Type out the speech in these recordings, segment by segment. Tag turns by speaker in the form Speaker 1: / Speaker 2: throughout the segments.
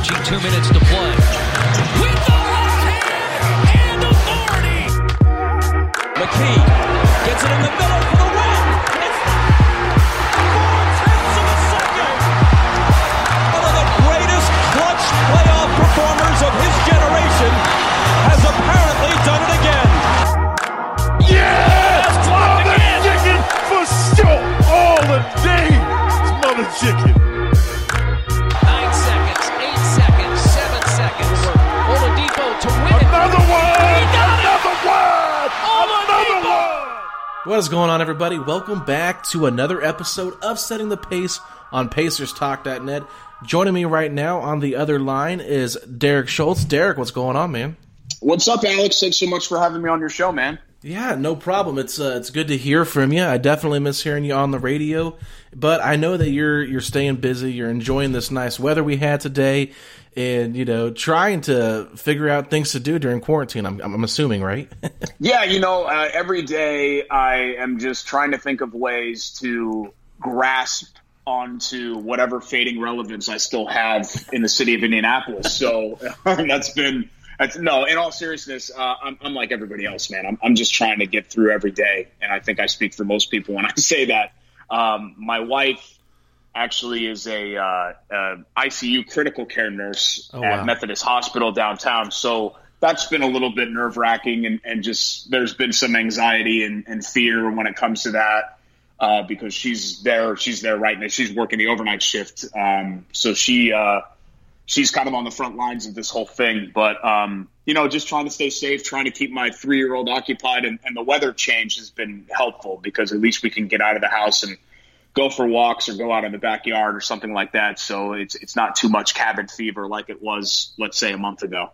Speaker 1: Approaching two minutes to play. With the left hand and authority.
Speaker 2: McKee gets it in the middle for the win.
Speaker 3: Is going on, everybody? Welcome back to another episode of Setting the Pace on PacersTalk.net. Joining me right now on the other line is Derek Schultz. Derek, what's going on, man?
Speaker 4: What's up, Alex? Thanks so much for having me on your show, man.
Speaker 3: Yeah, no problem. It's uh, it's good to hear from you. I definitely miss hearing you on the radio, but I know that you're you're staying busy. You're enjoying this nice weather we had today, and you know trying to figure out things to do during quarantine. I'm I'm assuming, right?
Speaker 4: Yeah, you know, uh, every day I am just trying to think of ways to grasp onto whatever fading relevance I still have in the city of Indianapolis. So that's been. That's, no, in all seriousness, uh, I'm, I'm like everybody else, man. I'm, I'm just trying to get through every day, and I think I speak for most people when I say that. Um, my wife actually is a uh, uh, ICU critical care nurse
Speaker 3: Oh,
Speaker 4: at
Speaker 3: wow.
Speaker 4: Methodist Hospital downtown. So that's been a little bit nerve wracking, and, and just there's been some anxiety and, and fear when it comes to that uh, because she's there. She's there right now. She's working the overnight shift, um, so she uh, she's kind of on the front lines of this whole thing. But um, you know, just trying to stay safe, trying to keep my three year old occupied, and, and the weather change has been helpful because at least we can get out of the house and go for walks or go out in the backyard or something like that. So it's it's not too much cabin fever like it was, let's say, a month ago.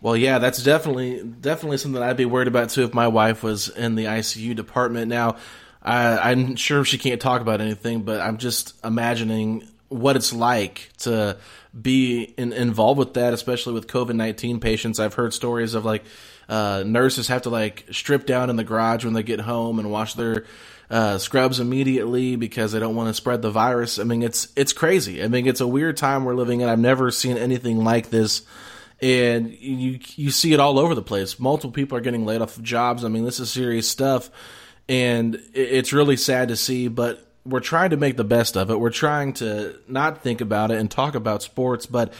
Speaker 3: Well, yeah, that's definitely definitely something I'd be worried about too if my wife was in the ICU department. Now, I, I'm sure she can't talk about anything, but I'm just imagining what it's like to be in, involved with that, especially with COVID nineteen patients. I've heard stories of like uh, nurses have to like strip down in the garage when they get home and wash their uh, scrubs immediately because they don't want to spread the virus. I mean, it's it's crazy. I mean, it's a weird time we're living in. I've never seen anything like this and you you see it all over the place. Multiple people are getting laid off of jobs. I mean, this is serious stuff, and it's really sad to see. But we're trying to make the best of it. We're trying to not think about it and talk about sports. But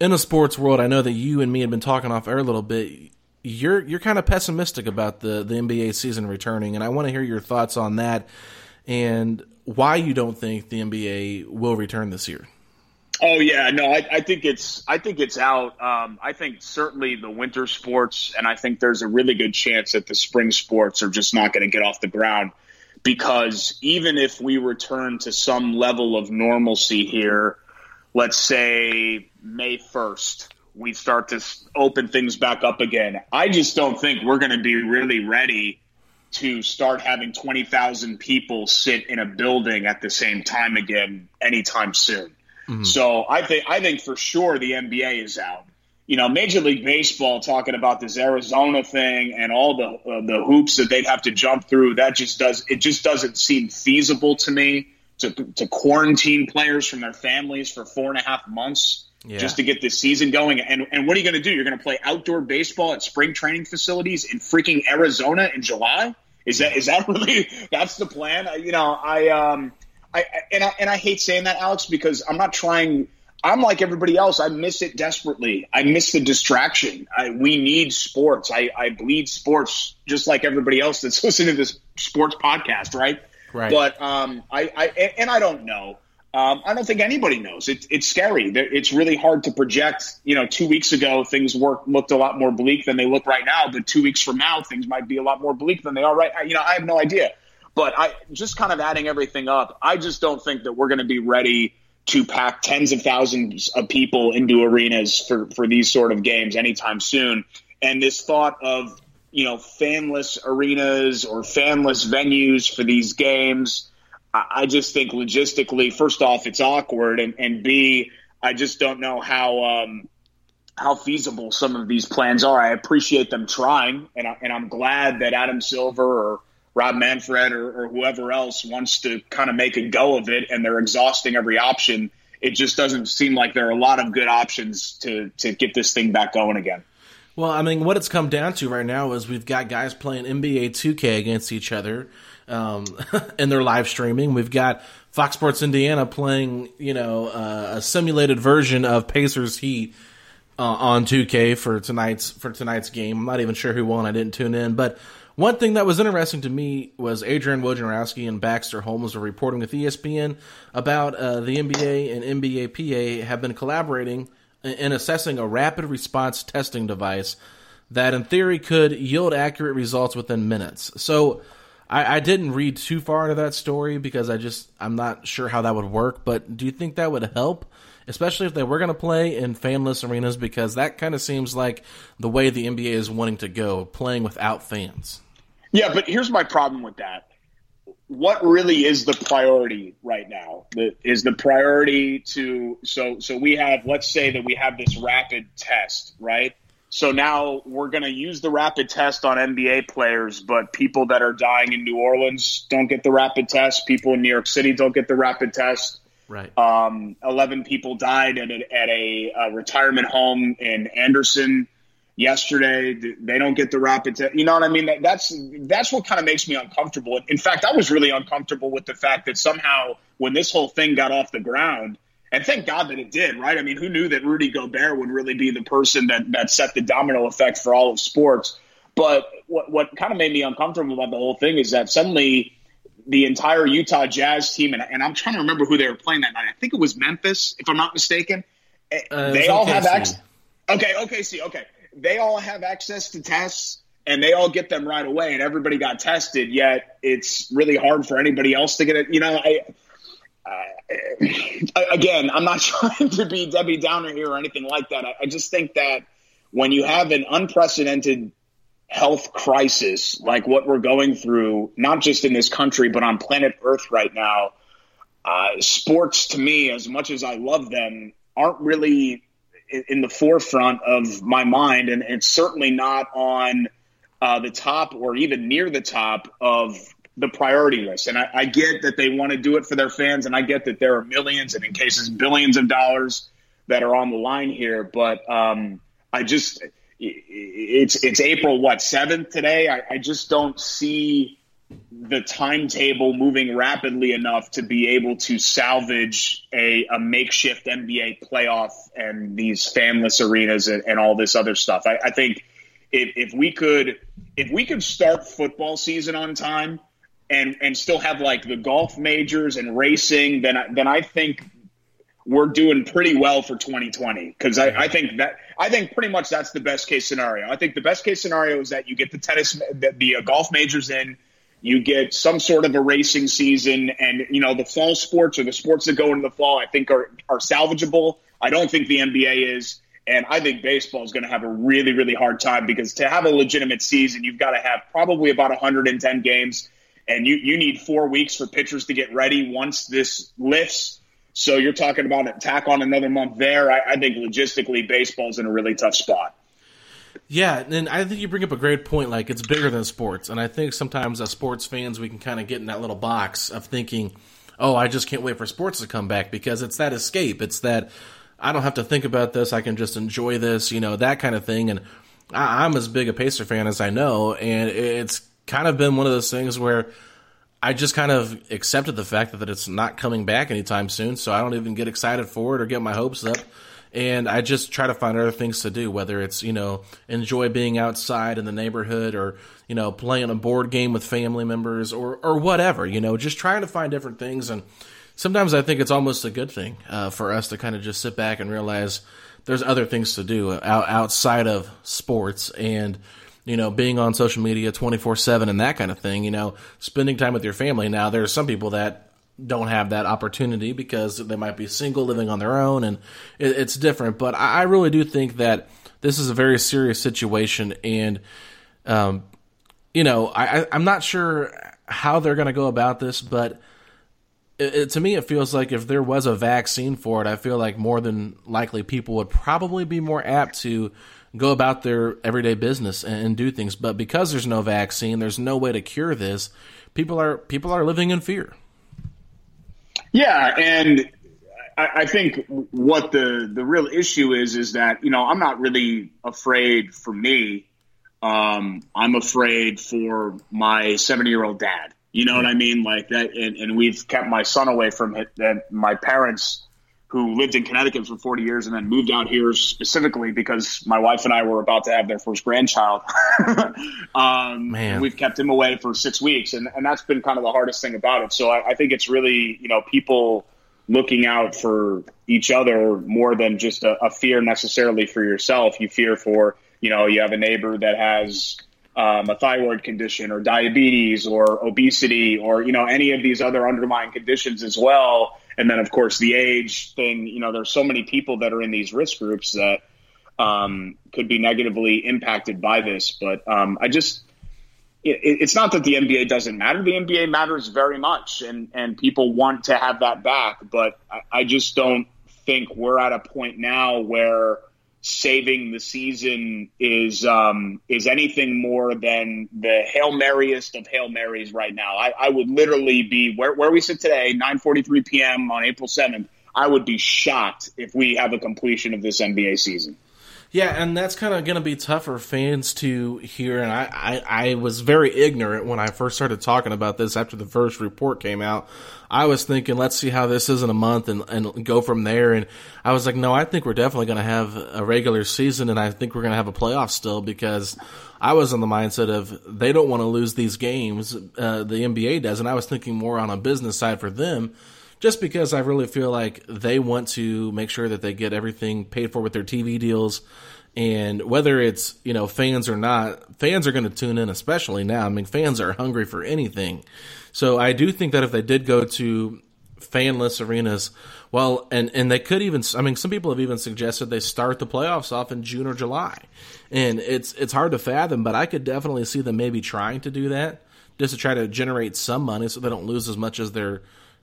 Speaker 3: in a sports world, I know that you and me had been talking off air a little bit. You're you're kind of pessimistic about the the NBA season returning, and I want to hear your thoughts on that and why you don't think the NBA will return this year.
Speaker 4: Oh yeah, no, I, I think it's I think it's out. Um, I think certainly the winter sports, and I think there's a really good chance that the spring sports are just not going to get off the ground because even if we return to some level of normalcy here, let's say May 1st, we start to open things back up again. I just don't think we're going to be really ready to start having 20,000 people sit in a building at the same time again anytime soon. Mm-hmm. So I think I think for sure the NBA is out. You know, Major League Baseball talking about this Arizona thing and all the uh, the hoops that they'd have to jump through. That just does it just doesn't seem feasible to me to to quarantine players from their families for four and a half months yeah. just to get this season going. And and what are you going to do? You're going to play outdoor baseball at spring training facilities in freaking Arizona in July? Is that is that really that's the plan? You know, I um I and I and I hate saying that, Alex, because I'm not trying. I'm like everybody else. I miss it desperately. I miss the distraction. I, we need sports. I, I bleed sports just like everybody else that's listening to this sports podcast, right?
Speaker 3: Right.
Speaker 4: But um, I, I and I don't know. Um, I don't think anybody knows. It, it's scary. It's really hard to project. You know, two weeks ago things work, looked a lot more bleak than they look right now. But two weeks from now, things might be a lot more bleak than they are right. You know, I have no idea. But I just kind of adding everything up. I just don't think that we're going to be ready to pack tens of thousands of people into arenas for for these sort of games anytime soon. And this thought of you know fanless arenas or fanless venues for these games I just think logistically, first off, it's awkward, and, and B, I just don't know how um, how feasible some of these plans are. I appreciate them trying, and, I, and I'm glad that Adam Silver or Rob Manfred or, or whoever else wants to kind of make a go of it, and they're exhausting every option. It just doesn't seem like there are a lot of good options to to get this thing back going again.
Speaker 3: Well, I mean, what it's come down to right now is we've got guys playing NBA 2K against each other um, and they're live streaming. We've got Fox Sports Indiana playing, you know, uh, a simulated version of Pacers Heat uh, on 2K for tonight's for tonight's game. I'm not even sure who won. I didn't tune in, but one thing that was interesting to me was Adrian Wojnarowski and Baxter Holmes were reporting with ESPN about uh, the NBA and NBA PA have been collaborating in assessing a rapid response testing device that, in theory, could yield accurate results within minutes. So I, I didn't read too far into that story because I just I'm not sure how that would work. But do you think that would help, especially if they were going to play in fanless arenas? Because that kind of seems like the way the NBA is wanting to go, playing without fans.
Speaker 4: Yeah, but here's my problem with that. What really is the priority right now? Is the priority to so so we have let's say that we have this rapid test, right? So now we're going to use the rapid test on NBA players, but people that are dying in New Orleans don't get the rapid test. People in New York City don't get the rapid test.
Speaker 3: Right.
Speaker 4: Um, Eleven people died at a, at a, a retirement home in Anderson yesterday. They don't get the rapid test. You know what I mean? That, that's that's what kind of makes me uncomfortable. In fact, I was really uncomfortable with the fact that somehow when this whole thing got off the ground and thank God that it did, right? I mean, who knew that Rudy Gobert would really be the person that, that set the domino effect for all of sports? But what, what kind of made me uncomfortable about the whole thing is that suddenly the entire Utah Jazz team, and, and I'm trying to remember who they were playing that night. I think it was Memphis, if I'm not mistaken. Eh, uh, they all have access. Okay, okay, see, okay. They all have access to tests and they all get them right away and everybody got tested yet it's really hard for anybody else to get it you know I, uh, again, I'm not trying to be Debbie Downer here or anything like that. I, I just think that when you have an unprecedented health crisis like what we're going through, not just in this country, but on planet Earth right now, uh, sports to me, as much as I love them, aren't really in, in the forefront of my mind. And it's certainly not on uh, the top or even near the top of the priority list. And I, I, get that they want to do it for their fans, and I get that there are millions and in cases billions of dollars that are on the line here. But um, I just it's it's April what seventh today. I, I just don't see the timetable moving rapidly enough to be able to salvage a, a makeshift NBA playoff and these fanless arenas and, and all this other stuff. I, I think if, if we could if we could start football season on time and and still have like the golf majors and racing, then I, then I think we're doing pretty well for 2020 because I, I, think that I think pretty much that's the best case scenario. I think the best case scenario is that you get the tennis, the, the uh, golf majors in, You get some sort of a racing season, and you know the fall sports or the sports that go into the fall, I think are are salvageable. I don't think the NBA is, and I think baseball is going to have a really really hard time because to have a legitimate season, you've got to have probably about 110 games, and you you need four weeks for pitchers to get ready once this lifts. So you're talking about an attack on another month there. I, I think logistically, baseball's in a really tough spot.
Speaker 3: Yeah, and I think you bring up a great point. Like it's bigger than sports, and I think sometimes as sports fans we can kind of get in that little box of thinking, "Oh, I just can't wait for sports to come back," because it's that escape. It's that I don't have to think about this. I can just enjoy this, you know, that kind of thing. And I, I'm as big a Pacer fan as I know, and it's kind of been one of those things where I just kind of accepted the fact that it's not coming back anytime soon. So I don't even get excited for it or get my hopes up and I just try to find other things to do, whether it's you know enjoy being outside in the neighborhood or you know playing a board game with family members or or whatever. You know, just trying to find different things, and sometimes I think it's almost a good thing uh, for us to kind of just sit back and realize there's other things to do out, outside of sports and you know, being on social media 24 7 and that kind of thing, you know, spending time with your family. Now, there's some people that don't have that opportunity because they might be single living on their own and it, it's different. But I, I, really do think that this is a very serious situation and, um, you know, I, I'm not sure how they're going to go about this, but it, it, to me, it feels like if there was a vaccine for it, I feel like more than likely people would probably be more apt to go about their everyday business and, and do things. But because there's no vaccine, there's no way to cure this. People are people are living in fear.
Speaker 4: Yeah, and I, I think what the the real issue is is that you know I'm not really afraid for me. Um, I'm afraid for my 70 year old dad. You know what I mean? Like that, and, and we've kept my son away from it. My parents who lived in Connecticut for 40 years and then moved out here specifically because my wife and I were about to have their first grandchild. um, Man. We've kept him away for six weeks, and, and that's been kind of the hardest thing about it. So I, I think it's really, you know, people looking out for each other more than just a, a fear necessarily for yourself. You fear for, you know, you have a neighbor that has um, a thyroid condition or diabetes or obesity or you know any of these other underlying conditions as well and then, of course, the age thing. You know, there's so many people that are in these risk groups that um, could be negatively impacted by this. But um, I just, it, it's not that the NBA doesn't matter. The NBA matters very much, and and people want to have that back. But I, I just don't think we're at a point now where saving the season is um, is anything more than the hail maryest of hail marys right now. I, I would literally be where where we sit today, 9:43 p.m. on April 7th. I would be shocked if we have a completion of this NBA season.
Speaker 3: Yeah, and that's kind of going to be tough for fans to hear. And I, I, I, was very ignorant when I first started talking about this after the first report came out. I was thinking, let's see how this is in a month and, and go from there. And I was like, no, I think we're definitely going to have a regular season, and I think we're going to have a playoff still because I was in the mindset of they don't want to lose these games. Uh, the NBA does, and I was thinking more on a business side for them just because I really feel like they want to make sure that they get everything paid for with their TV deals. And whether it's, you know, fans or not, fans are going to tune in, especially now. I mean, fans are hungry for anything. So I do think that if they did go to fanless arenas, well, and, and they could even, I mean, some people have even suggested they start the playoffs off in June or July. And it's, it's hard to fathom, but I could definitely see them maybe trying to do that just to try to generate some money so they don't lose as much as they're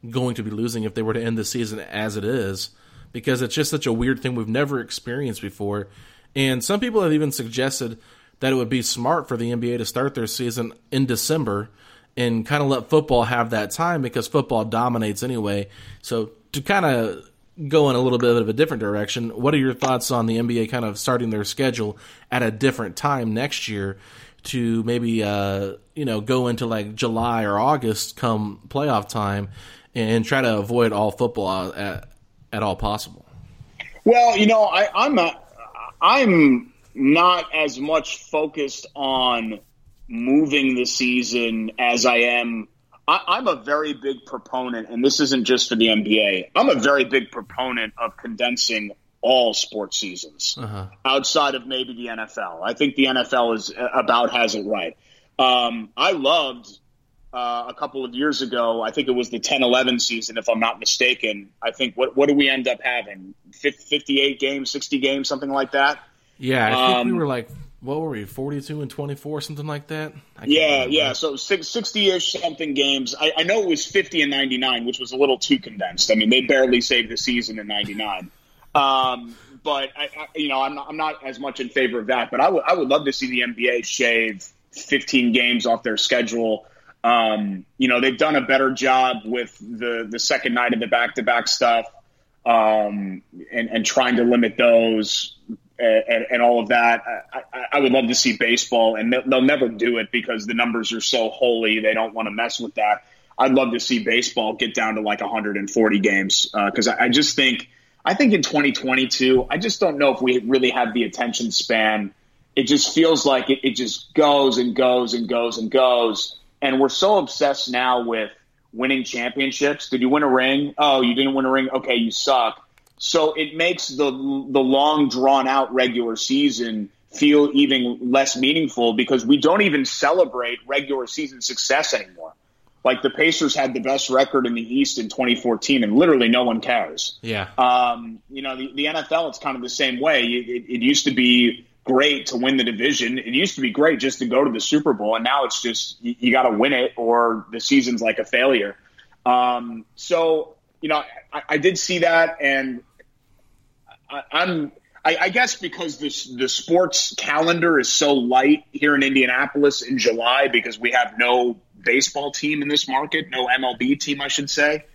Speaker 3: going to be losing if they were to end the season as it is because it's just such a weird thing we've never experienced before. And some people have even suggested that it would be smart for the NBA to start their season in December and kind of let football have that time because football dominates anyway. So to kind of go in a little bit of a different direction, what are your thoughts on the NBA kind of starting their schedule at a different time next year to maybe uh, you know go into like July or August come playoff time and try to avoid all football at, at all possible?
Speaker 4: Well, you know, I, I'm not, I'm not as much focused on moving the season as I am. I, am a very big proponent, and this isn't just for the NBA. I'm a very big proponent of condensing all sports seasons uh-huh. outside of maybe the NFL. I think the NFL is about has it right. Um, I loved uh, a couple of years ago. I think it was the 10-11 season, if I'm not mistaken. I think what what do we end up having? 58 games, 60 games, something like that.
Speaker 3: Yeah, I think
Speaker 4: Um,
Speaker 3: we were like, what were we, 42 and 24, something like that?
Speaker 4: Yeah,
Speaker 3: remember.
Speaker 4: yeah. So 60-ish something games. I, I know it was 50 and 99, which was a little too condensed. I mean, they barely saved the season in 99. Um, but I, I, you know, I'm not, I'm not as much in favor of that. But I would I would love to see the NBA shave 15 games off their schedule. Um, you know, they've done a better job with the the second night of the back to back stuff, um, and and trying to limit those and, and all of that. I, I, I would love to see baseball, and they'll, they'll never do it because the numbers are so holy. They don't want to mess with that. I'd love to see baseball get down to like 140 games because I, I just think I think in 2022, I just don't know if we really have the attention span. It just feels like it, it just goes and goes and goes and goes, and we're so obsessed now with winning championships. Did you win a ring? Oh, you didn't win a ring. Okay, you suck. So it makes the the long drawn out regular season feel even less meaningful because we don't even celebrate regular season success anymore. Like the Pacers had the best record in the East in 2014, and literally no one cares.
Speaker 3: Yeah.
Speaker 4: Um, you know, the, the NFL, it's kind of the same way. It, it, it used to be great to win the division. It used to be great just to go to the Super Bowl, and now it's just you, you got to win it or the season's like a failure. Um, so, you know, I, I did see that, and I, I'm. I, I guess because this the sports calendar is so light here in Indianapolis in July because we have no baseball team in this market, no MLB team, I should say.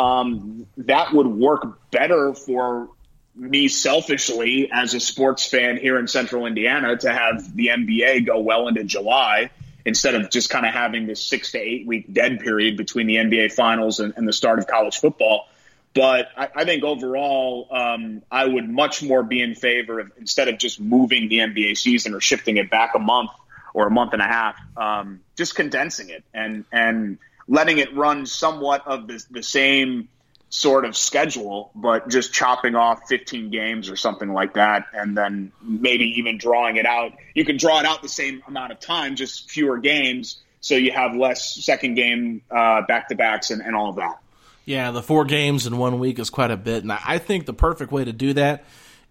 Speaker 4: Um, that would work better for me selfishly as a sports fan here in Central Indiana to have the NBA go well into July instead of just kind of having this six to eight week dead period between the NBA finals and, and the start of college football. But I, I think overall, um, I would much more be in favor of instead of just moving the NBA season or shifting it back a month or a month and a half, um, just condensing it and and letting it run somewhat of the, the same sort of schedule, but just chopping off 15 games or something like that, and then maybe even drawing it out. You can draw it out the same amount of time, just fewer games, so you have less second game uh, back to backs and, and all of that.
Speaker 3: Yeah, the four games in one week is quite a bit, and I think the perfect way to do that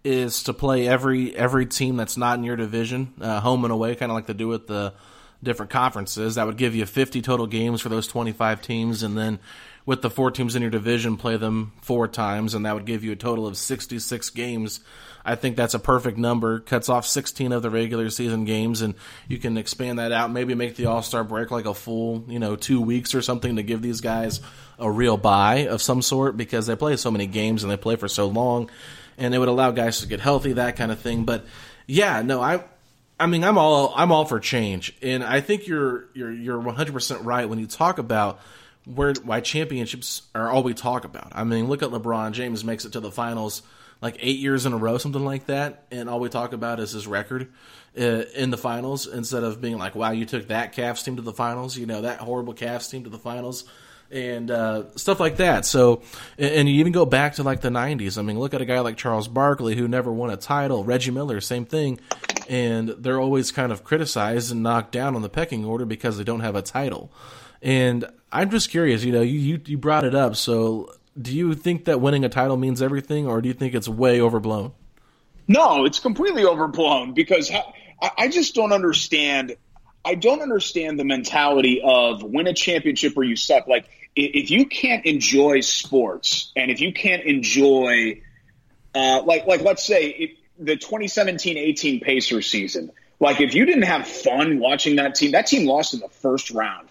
Speaker 3: is to play every every team that's not in your division, uh, home and away, kind of like they do with the different conferences. That would give you 50 total games for those 25 teams, and then with the four teams in your division, play them four times, and that would give you a total of 66 games. I think that's a perfect number. Cuts off 16 of the regular season games, and you can expand that out. Maybe make the All Star break like a full, you know, two weeks or something to give these guys a real buy of some sort because they play so many games and they play for so long, and it would allow guys to get healthy, that kind of thing. But yeah, no, I. I mean, I'm all I'm all for change, and I think you're you're you're 100 percent right when you talk about where why championships are all we talk about. I mean, look at LeBron James makes it to the finals like eight years in a row, something like that, and all we talk about is his record uh, in the finals instead of being like, wow, you took that Cavs team to the finals, you know, that horrible Cavs team to the finals. And uh, stuff like that. So, and, and you even go back to like the '90s. I mean, look at a guy like Charles Barkley who never won a title. Reggie Miller, same thing. And they're always kind of criticized and knocked down on the pecking order because they don't have a title. And I'm just curious, you know, you, you, you brought it up. So do you think that winning a title means everything or do you think it's way overblown?
Speaker 4: No, it's completely overblown because I, I just don't understand. I don't understand the mentality of win a championship or you suck. Like, if you can't enjoy sports and if you can't enjoy, uh, like, like let's say the 2017-18 Pacers season, like if you didn't have fun watching that team, that team lost in the first round.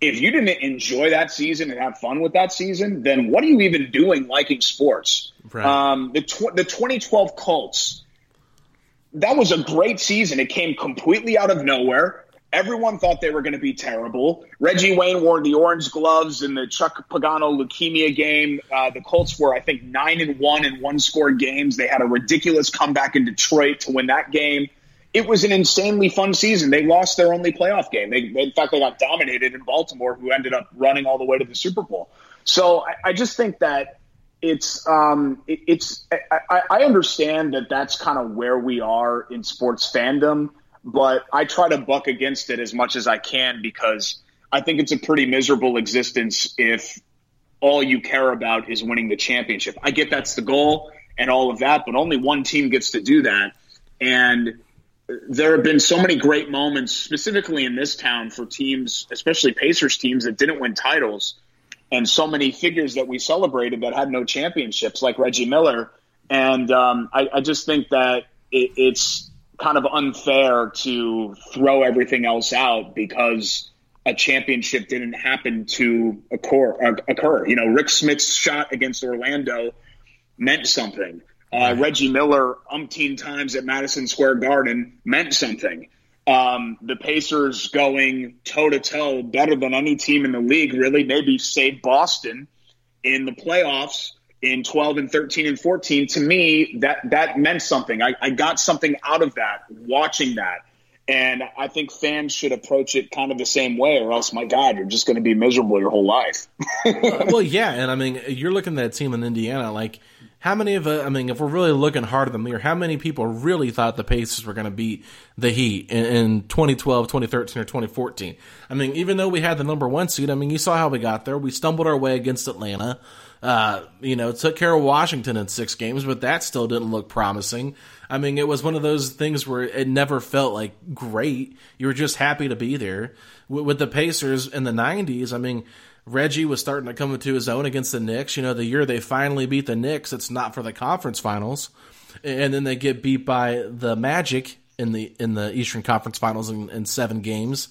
Speaker 4: If you didn't enjoy that season and have fun with that season, then what are you even doing liking sports?
Speaker 3: Right.
Speaker 4: Um, the tw- the 2012 Colts, that was a great season. It came completely out of nowhere. Everyone thought they were going to be terrible. Reggie Wayne wore the orange gloves in the Chuck Pagano leukemia game. Uh, the Colts were, I think, nine and one in one score games. They had a ridiculous comeback in Detroit to win that game. It was an insanely fun season. They lost their only playoff game. They, in fact, they got dominated in Baltimore, who ended up running all the way to the Super Bowl. So I, I just think that it's um, it, it's I, I- understand that that's kind of where we are in sports fandom, but I try to buck against it as much as I can because I think it's a pretty miserable existence if all you care about is winning the championship. I get that's the goal and all of that, but only one team gets to do that. And there have been so many great moments, specifically in this town for teams, especially Pacers teams that didn't win titles, and so many figures that we celebrated that had no championships, like Reggie Miller. And um, I, I, just think that it, it's kind of unfair to throw everything else out because a championship didn't happen to occur. occur. You know, Rick Smits' shot against Orlando meant something. Uh, Reggie Miller, umpteen times at Madison Square Garden, meant something. Um, the Pacers going toe to toe, better than any team in the league, really, maybe save Boston in the playoffs in 12 and 13 and 14. To me, that that meant something. I, I got something out of that watching that. And I think fans should approach it kind of the same way, or else, my God, you're just going to be miserable your whole life.
Speaker 3: well, yeah, and I mean, you're looking at that team in Indiana, like how many of us, I mean, if we're really looking hard at the mirror, how many people really thought the Pacers were going to beat the Heat in, in 2012, 2013, or 2014? I mean, even though we had the number one seed, I mean, you saw how we got there. We stumbled our way against Atlanta. Uh, you know, took care of Washington in six games, but that still didn't look promising. I mean, it was one of those things where it never felt like great. You were just happy to be there. With, with the Pacers in the 90s, I mean, Reggie was starting to come into his own against the Knicks. You know, the year they finally beat the Knicks, it's not for the conference finals, and then they get beat by the Magic in the in the Eastern Conference Finals in, in seven games.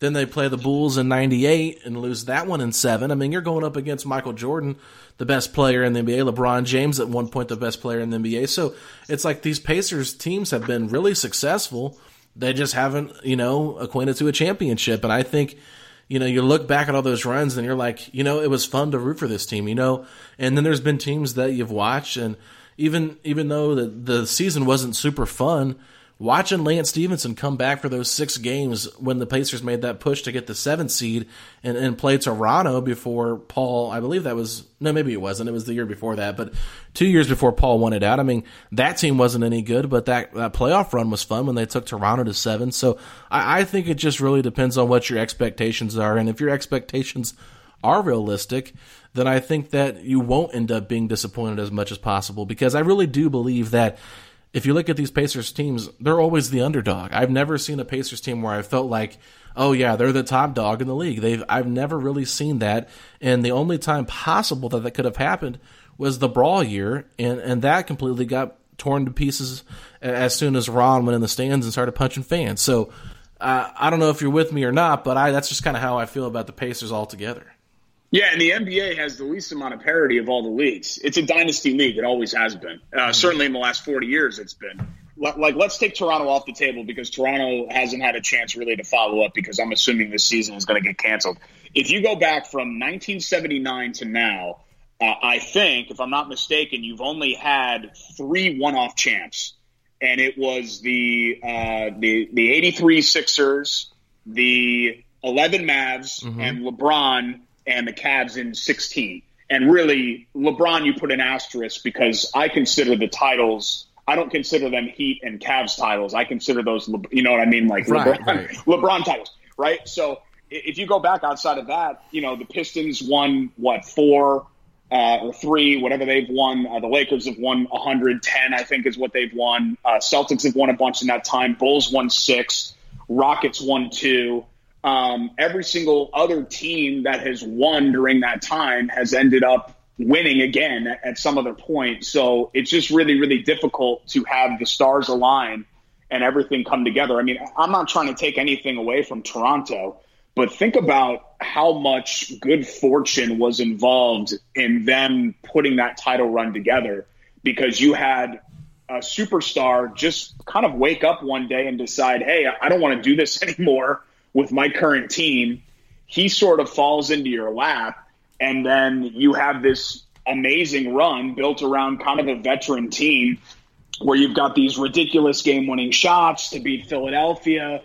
Speaker 3: Then they play the Bulls in '98 and lose that one in seven. I mean, you're going up against Michael Jordan, the best player in the NBA, LeBron James at one point the best player in the NBA. So it's like these Pacers teams have been really successful. They just haven't, you know, acquainted to a championship, and I think you know, you look back at all those runs and you're like, you know, it was fun to root for this team, you know. And then there's been teams that you've watched, and even even though the the season wasn't super fun, watching Lance Stephenson come back for those six games when the Pacers made that push to get the seventh seed and, and play Toronto before Paul, I believe that was, no, maybe it wasn't. It was the year before that, but two years before Paul won it out. I mean, that team wasn't any good, but that, that playoff run was fun when they took Toronto to seven. So I, I think it just really depends on what your expectations are. And if your expectations are realistic, then I think that you won't end up being disappointed as much as possible because I really do believe that if you look at these Pacers teams, they're always the underdog. I've never seen a Pacers team where I felt like, oh yeah, they're the top dog in the league. They've I've never really seen that, and the only time possible that that could have happened was the brawl year, and and that completely got torn to pieces as soon as Ron went in the stands and started punching fans. So uh, I don't know if you're with me or not, but I that's just kind of how I feel about the Pacers altogether.
Speaker 4: Yeah, and the NBA has the least amount of parity of all the leagues. It's a dynasty league. It always has been. Uh, mm-hmm. Certainly in the last 40 years, it's been. Like, let's take Toronto off the table because Toronto hasn't had a chance really to follow up because I'm assuming this season is going to get canceled. If you go back from 1979 to now, uh, I think, if I'm not mistaken, you've only had three one-off champs, and it was the uh, the the '83 Sixers, the 11 Mavs, mm-hmm. and LeBron and the Cavs in 16. And really, LeBron, you put an asterisk because I consider the titles. I don't consider them Heat and Cavs titles. I consider those, you know what I mean, like right, LeBron, right. LeBron titles, right? So if you go back outside of that, you know the Pistons won what four uh, or three, whatever they've won. Uh, the Lakers have won 110, I think, is what they've won. Uh, Celtics have won a bunch in that time. Bulls won six. Rockets won two um, every single other team that has won during that time has ended up winning again at, at some other point. So it's just really, really difficult to have the stars align and everything come together. I mean, I'm not trying to take anything away from Toronto, but think about how much good fortune was involved in them putting that title run together because you had a superstar just kind of wake up one day and decide, hey, I don't want to do this anymore with my current team, he sort of falls into your lap. And then you have this amazing run built around kind of a veteran team where you've got these ridiculous game winning shots to beat Philadelphia.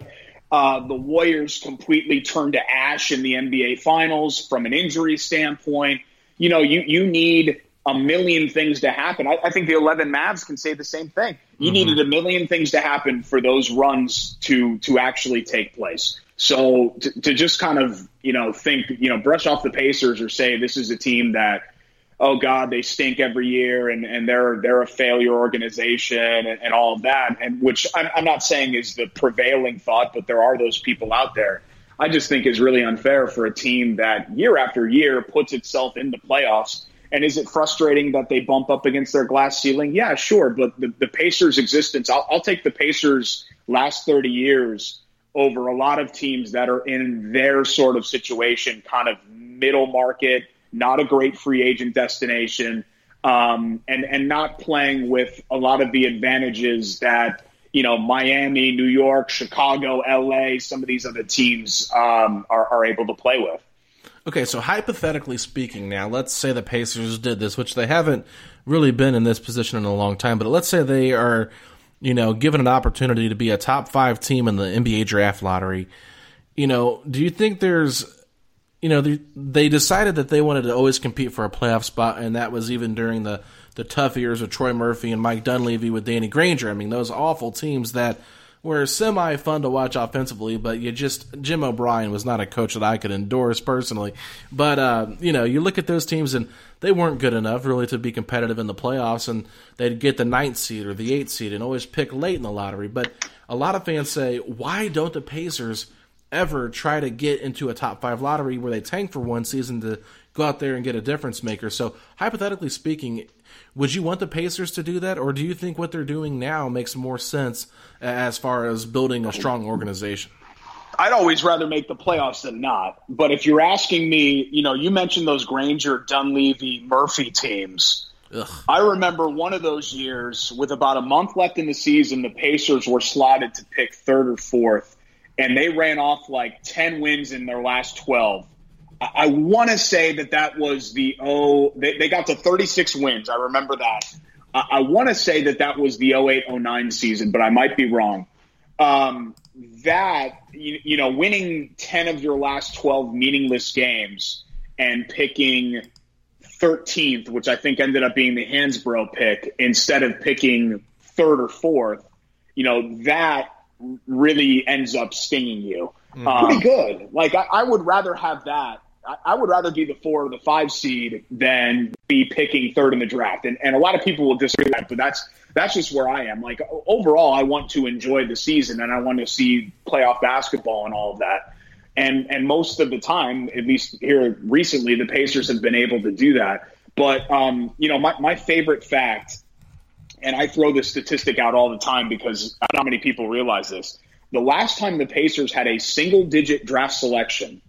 Speaker 4: Uh, the Warriors completely turned to ash in the NBA Finals from an injury standpoint. You know, you, you need a million things to happen. I, I think the 11 Mavs can say the same thing. You
Speaker 3: Mm-hmm.
Speaker 4: needed a million things to happen for those runs to to actually take place. So to, to just kind of you know think you know brush off the Pacers or say this is a team that oh god they stink every year and, and they're they're a failure organization and, and all of that and which I'm, I'm not saying is the prevailing thought but there are those people out there. I just think is really unfair for a team that year after year puts itself in the playoffs. And is it frustrating that they bump up against their glass ceiling? Yeah sure. But the, the Pacers existence I'll, I'll take the Pacers last 30 years over a lot of teams that are in their sort of situation kind of middle market not a great free agent destination, um, and and not playing with a lot of the advantages that you know Miami, New York, Chicago, L.A., some of these other teams um, are, are able to play with.
Speaker 3: Okay, so hypothetically speaking, now let's say the Pacers did this, which they haven't really been in this position in a long time, but let's say they are, you know, given an opportunity to be a top five team in the NBA draft lottery. You know, do you think there's you know, they, they decided that they wanted to always compete for a playoff spot, and that was even during the, the tough years of Troy Murphy and Mike Dunleavy with Danny Granger. I mean, those awful teams that were semi fun to watch offensively, but you just Jim O'Brien was not a coach that I could endorse personally. But uh, you know, you look at those teams and they weren't good enough really to be competitive in the playoffs, and they'd get the ninth seed or the eighth seed and always pick late in the lottery. But a lot of fans say, why don't the Pacers? ever try to get into a top five lottery where they tank for one season to go out there and get a difference maker. So, hypothetically speaking, would you want the Pacers to do that, or do you think what they're doing now makes more sense as far as building a strong organization?
Speaker 4: I'd always rather make the playoffs than not. But if you're asking me, you know, you mentioned those Granger, Dunleavy, Murphy teams.
Speaker 3: Ugh.
Speaker 4: I remember one of those years with about a month left in the season, the Pacers were slotted to pick third or fourth and they ran off like 10 wins in their last 12. I, I want to say that that was the oh, they, they got to 36 wins. I remember that. I, I want to say that that was the 08 09 season, but I might be wrong. Um, that, you, you know, winning 10 of your last 12 meaningless games and picking 13th, which I think ended up being the Hansbrough pick, instead of picking third or fourth, you know, that really ends up stinging you. Um, Pretty good. Like I, I, would rather have that. I, would rather be the four or the five seed than be picking third in the draft. And, and a lot of people will disagree with that, but that's that's just where I am. Like overall, I want to enjoy the season and I want to see playoff basketball and all of that. And and most of the time, at least here recently, the Pacers have been able to do that. But um, you know, my, my favorite fact and I throw this statistic out all the time because how many people realize this. The last time the Pacers had a single digit draft selection,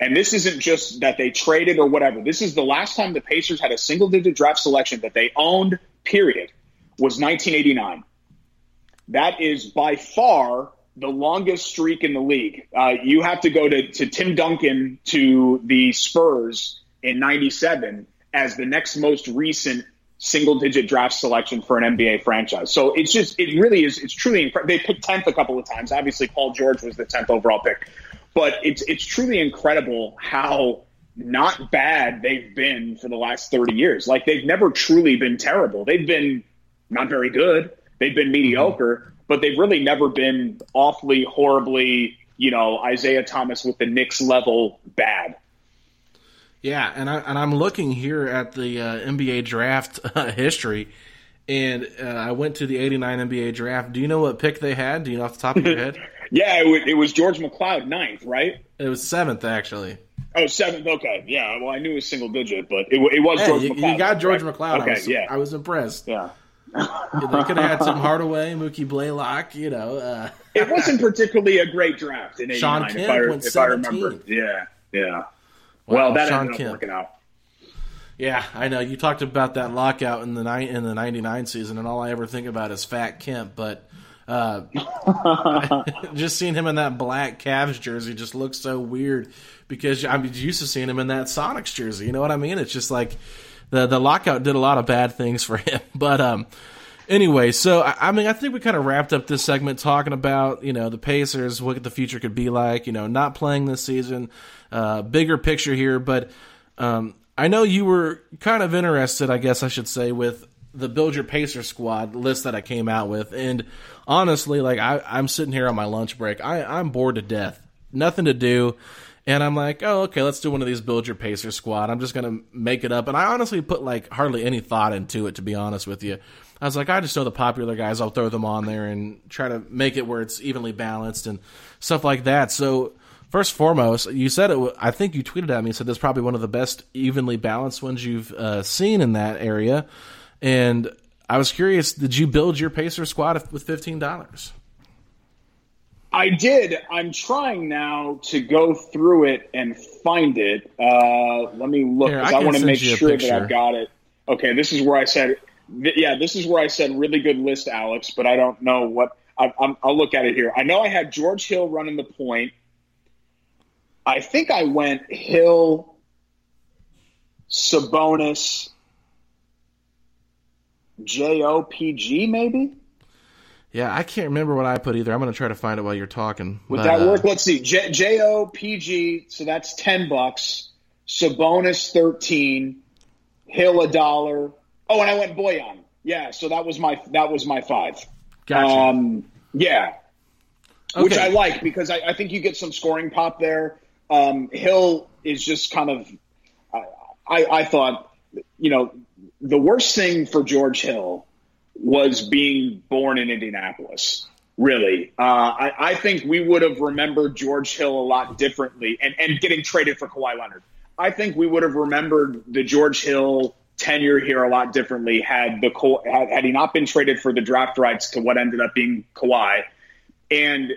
Speaker 4: and this isn't just that they traded or whatever, this is the last time the Pacers had a single digit draft selection that they owned, period, was 1989. That is by far the longest streak in the league. Uh, you have to go to, to Tim Duncan to the Spurs in 97 as the next most recent single digit draft selection for an NBA franchise. So it's just, it really is, it's truly incredible. They picked 10th a couple of times. Obviously, Paul George was the 10th overall pick, but it's, it's truly incredible how not bad they've been for the last 30 years. Like they've never truly been terrible. They've been not very good. They've been mediocre, but they've really never been awfully, horribly, you know, Isiah Thomas with the Knicks level bad.
Speaker 3: Yeah, and I and I'm looking here at the uh, NBA draft uh, history, and uh, I went to the '89 NBA draft. Do you know what pick they had? Do you know off the top of your head?
Speaker 4: Yeah, it, it was George McCloud, ninth, right?
Speaker 3: It was seventh, actually.
Speaker 4: Oh, seventh. Okay, yeah. Well, I knew it was single digit, but it, it was
Speaker 3: hey,
Speaker 4: George
Speaker 3: you,
Speaker 4: McCloud.
Speaker 3: You got George
Speaker 4: right?
Speaker 3: McCloud.
Speaker 4: Okay,
Speaker 3: I was,
Speaker 4: yeah.
Speaker 3: I was impressed.
Speaker 4: Yeah.
Speaker 3: they could have had some Hardaway, Mookie Blaylock. You know, uh,
Speaker 4: it wasn't particularly a great draft in '89.
Speaker 3: Shawn
Speaker 4: if I,
Speaker 3: went
Speaker 4: if I remember. Yeah, yeah.
Speaker 3: Wow,
Speaker 4: well, that
Speaker 3: Shawn
Speaker 4: ended up working out.
Speaker 3: Yeah, I know. You talked about that lockout in the ni- in the '99 season, and all I ever think about is Fat Kemp. But uh, just seeing him in that black Cavs jersey just looks so weird because I'm used to seeing him in that Sonics jersey. You know what I mean? It's just like the the lockout did a lot of bad things for him. But um, anyway, so I, I mean, I think we kind of wrapped up this segment talking about you know the Pacers, what the future could be like. You know, not playing this season, uh, bigger picture here, but. Um, I know you were kind of interested, I guess I should say, with the Build Your Pacer squad list that I came out with. And honestly, like I, I'm sitting here on my lunch break. I, I'm bored to death. Nothing to do. And I'm like, oh, okay, let's do one of these Build Your Pacer squad. I'm just to make it up. And I honestly put like hardly any thought into it, to be honest with you. I was like, I just know the popular guys. I'll throw them on there and try to make it where it's evenly balanced and stuff like that. So, first foremost, you said it. I think you tweeted at me. Said this probably one of the best evenly balanced ones you've uh, seen in that area. And I was curious, did you build your Pacer squad with fifteen dollars?
Speaker 4: I did. I'm trying now to go through it and find it. Uh, let me look because
Speaker 3: I
Speaker 4: I, want to make sure that. I've got it. Okay, this is where I said, th- yeah, this is where I said really good list, Alex, but I don't know what. I, I'm, I'll look at it here. I know I had George Hill running the point. I think I went Hill, Sabonis, JOPG, maybe.
Speaker 3: Yeah, I can't remember what I put either. I'm going to try to find it while you're talking.
Speaker 4: Would
Speaker 3: But,
Speaker 4: that
Speaker 3: uh,
Speaker 4: work? Let's see. J- JOPG, so that's 10 bucks. Sabonis 13, Hill a dollar. Oh, and I went Bojan. Yeah, so that was my that was my 5.
Speaker 3: Gotcha.
Speaker 4: Um yeah. Which I like because I, I think you get some scoring pop there. Um, Hill is just kind of I, I, I thought you know the worst thing for George Hill was being born in Indianapolis. Really, uh, I, I think we would have remembered George Hill a lot differently, and, and getting traded for Kawhi Leonard. I think we would have remembered the George Hill tenure here a lot differently had the had, had he not been traded for the draft rights to what ended up being Kawhi, and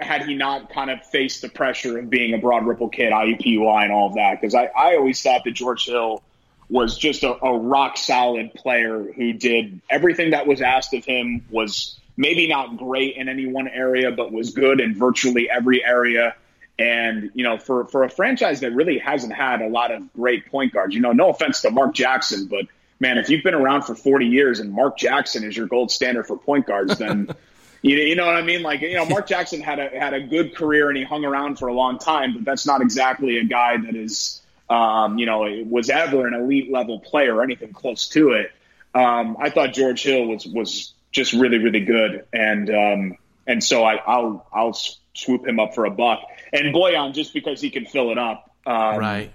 Speaker 4: had he not kind of faced the pressure of being a Broad Ripple kid, IUPUI, and all of that. Because I, I always thought that George Hill was just a, a rock solid player who did everything that was asked of him, was maybe not great in any one area, but was good in virtually every area. And, you know, for, for a franchise that really hasn't had a lot of great point guards, you know, no offense to Mark Jackson, but man, if you've been around for 40 years and Mark Jackson is your gold standard for point guards, then you, you know what I mean? Like, you know, Mark Jackson had a had a good career and he hung around for a long time, but that's not exactly a guy that is, um, you know, was ever an elite level player or anything close to it. Um, I thought George Hill was was just really really good, and um, and so I, I'll I'll swoop him up for a buck, and Bojan just because he can fill it up. Um,
Speaker 3: right.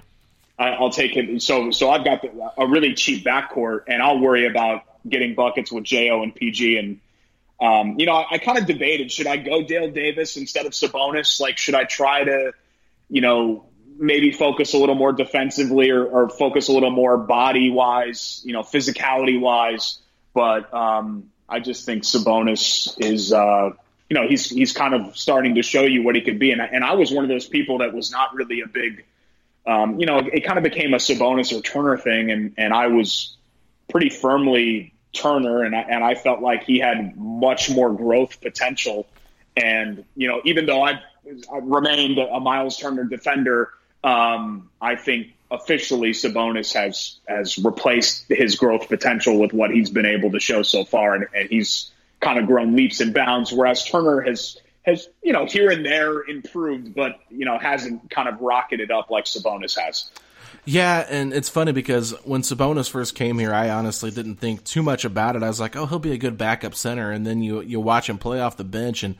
Speaker 4: I, I'll take him. So, so I've got the, a really cheap backcourt, and I'll worry about getting buckets with Jo and PG. And um, you know, I, I kind of debated: should I go Dale Davis instead of Sabonis? Like, should I try to, you know, maybe focus a little more defensively or, or focus a little more body wise, you know, physicality wise? But um, I just think Sabonis is. Uh, you know, he's he's kind of starting to show you what he could be, and I, and I was one of those people that was not really a big um, you know, it kind of became a Sabonis or Turner thing, and and I was pretty firmly Turner, and I, and I felt like he had much more growth potential. And you know, even though I've, I've remained a Miles Turner defender, um, I think officially Sabonis has has replaced his growth potential with what he's been able to show so far, and, and he's kind of grown leaps and bounds. Whereas Turner has has you know here and there improved, but you know hasn't kind of rocketed up like Sabonis has.
Speaker 3: Yeah, and it's funny because when Sabonis first came here, I honestly didn't think too much about it. I was like, "Oh, he'll be a good backup center," and then you you watch him play off the bench, and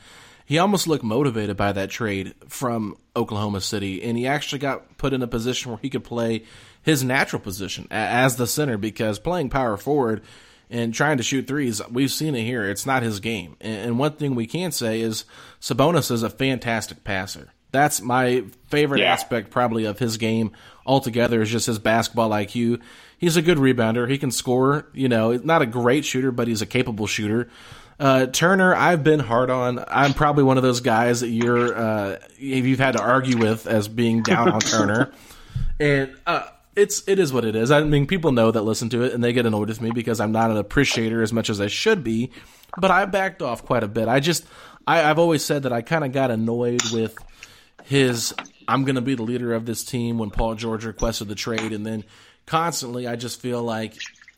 Speaker 3: he almost looked motivated by that trade from Oklahoma City, and he actually got put in a position where he could play his natural position as the center because playing power forward and trying to shoot threes, we've seen it here. It's not his game. And one thing we can say is Sabonis is a fantastic passer. That's my favorite
Speaker 4: Yeah.
Speaker 3: aspect probably of his game altogether is just his basketball IQ. He's a good rebounder. He can score. You know, he's not a great shooter, but he's a capable shooter. Uh, Turner, I've been hard on. I'm probably one of those guys that you're, uh, you've had to argue with as being down on Turner. And, uh, it's, it is what it is. I mean, people know that listen to it and they get annoyed with me because I'm not an appreciator as much as I should be, but I backed off quite a bit. I just, I, I've always said that I kind of got annoyed with his I'm going to be the leader of this team when Paul George requested the trade, and then constantly I just feel like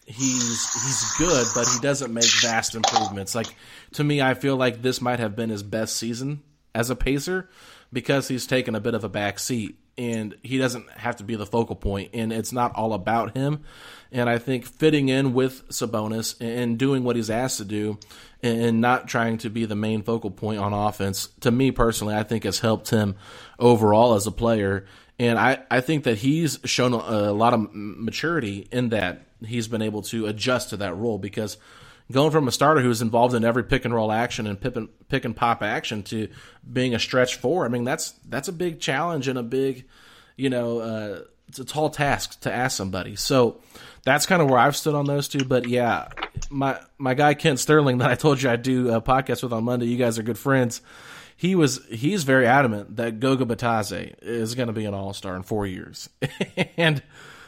Speaker 3: he's he's good, but he doesn't make vast improvements. Like to me, I feel like this might have been his best season as a pacer because he's taken a bit of a back seat and he doesn't have to be the focal point, and it's not all about him. And I think fitting in with Sabonis and doing what he's asked to do, and not trying to be the main focal point on offense, to me personally, I think has helped him overall as a player. And I, I think that he's shown a, a lot of maturity in that he's been able to adjust to that role because going from a starter who's involved in every pick and roll action and pick and, pick and pop action to being a stretch four, I mean that's that's a big challenge and a big, you know, uh, it's a tall task to ask somebody. So that's kind of where I've stood on those two. But yeah, my my guy Kent Sterling that I told you I'd do a podcast with on Monday. You guys are good friends. He was he's very adamant that Goga Bitadze is going to be an All Star in four years, and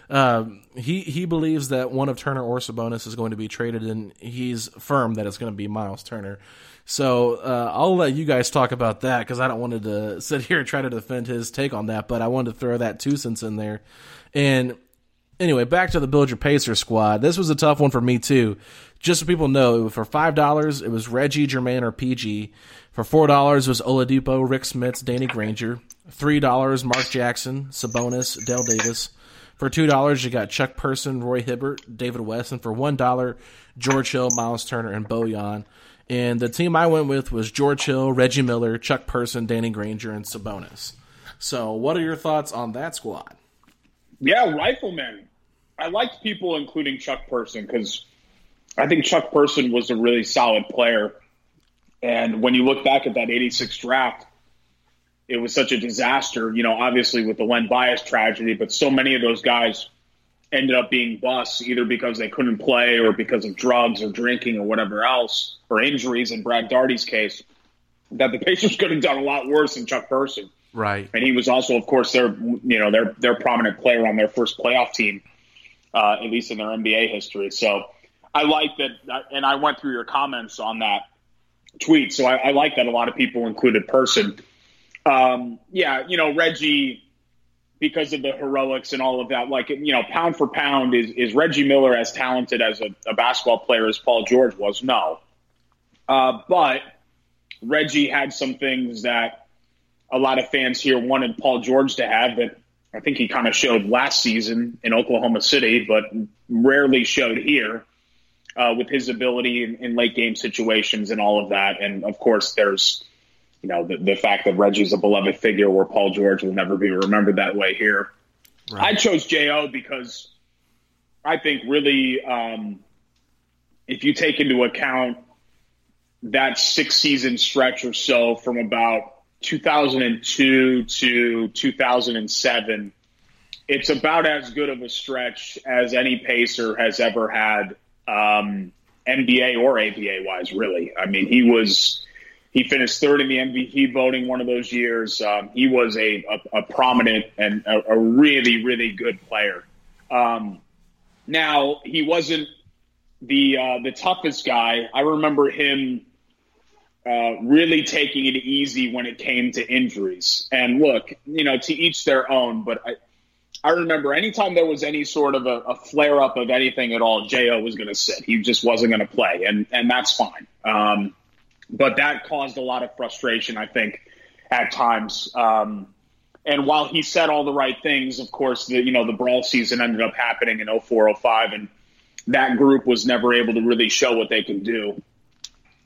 Speaker 3: um, he he believes that one of Turner or Sabonis is going to be traded, and he's firm that it's going to be Miles Turner. So uh, I'll let you guys talk about that because I don't wanted to sit here and try to defend his take on that, but I wanted to throw that two cents in there. And anyway, back to the Build Your Pacer squad. This was a tough one for me too. Just so people know, for five dollars it was Reggie, Jermaine, or PG. For four dollars was Oladipo, Rick Smits, Danny Granger. Three dollars Mark Jackson, Sabonis, Dale Davis. For two dollars, you got Chuck Person, Roy Hibbert, David West, and for one dollar, George Hill, Miles Turner, and Bojan. And the team I went with was George Hill, Reggie Miller, Chuck Person, Danny Granger, and Sabonis. So, what are your thoughts on that squad?
Speaker 4: Yeah, Rifleman. I liked people including Chuck Person because I think Chuck Person was a really solid player. And when you look back at that 86 draft, it was such a disaster, you know, obviously with the Len Bias tragedy, but so many of those guys ended up being busts either because they couldn't play or because of drugs or drinking or whatever else or injuries in Brad Daugherty's case that the Pacers could have done a lot worse than Chuck Person.
Speaker 3: Right.
Speaker 4: And he was also, of course, their you know their their prominent player on their first playoff team, uh, at least in their NBA history. So I like that, and I went through your comments on that tweet. So I, I like that a lot of people included Person. Um, yeah, you know, Reggie, because of the heroics and all of that, like, you know, pound for pound, is, is Reggie Miller as talented as a, a basketball player as Paul George was? No. Uh, but Reggie had some things that a lot of fans here wanted Paul George to have that I think he kind of showed last season in Oklahoma City, but rarely showed here uh, with his ability in, in late game situations and all of that. And of course, there's you know, the, the fact that Reggie's a beloved figure where Paul George will never be remembered that way here. Right. I chose Jo because I think really, um, if you take into account that six season stretch or so from about 2002 to 2007, it's about as good of a stretch as any pacer has ever had, um, NBA or ABA wise, really. I mean, he was he finished third in the MVP voting one of those years. Um, he was a, a, a, prominent and a, a, really, really good player. Um, now he wasn't the uh, the toughest guy. I remember him uh, really taking it easy when it came to injuries. And look, you know, to each their own. But I, I remember anytime there was any sort of a, a flare up of anything at all, Jo was going to sit. He just wasn't going to play, and and that's fine. Um, but that caused a lot of frustration, I think, at times. Um, and while he said all the right things, of course, the you know the brawl season ended up happening in 0405, and that group was never able to really show what they can do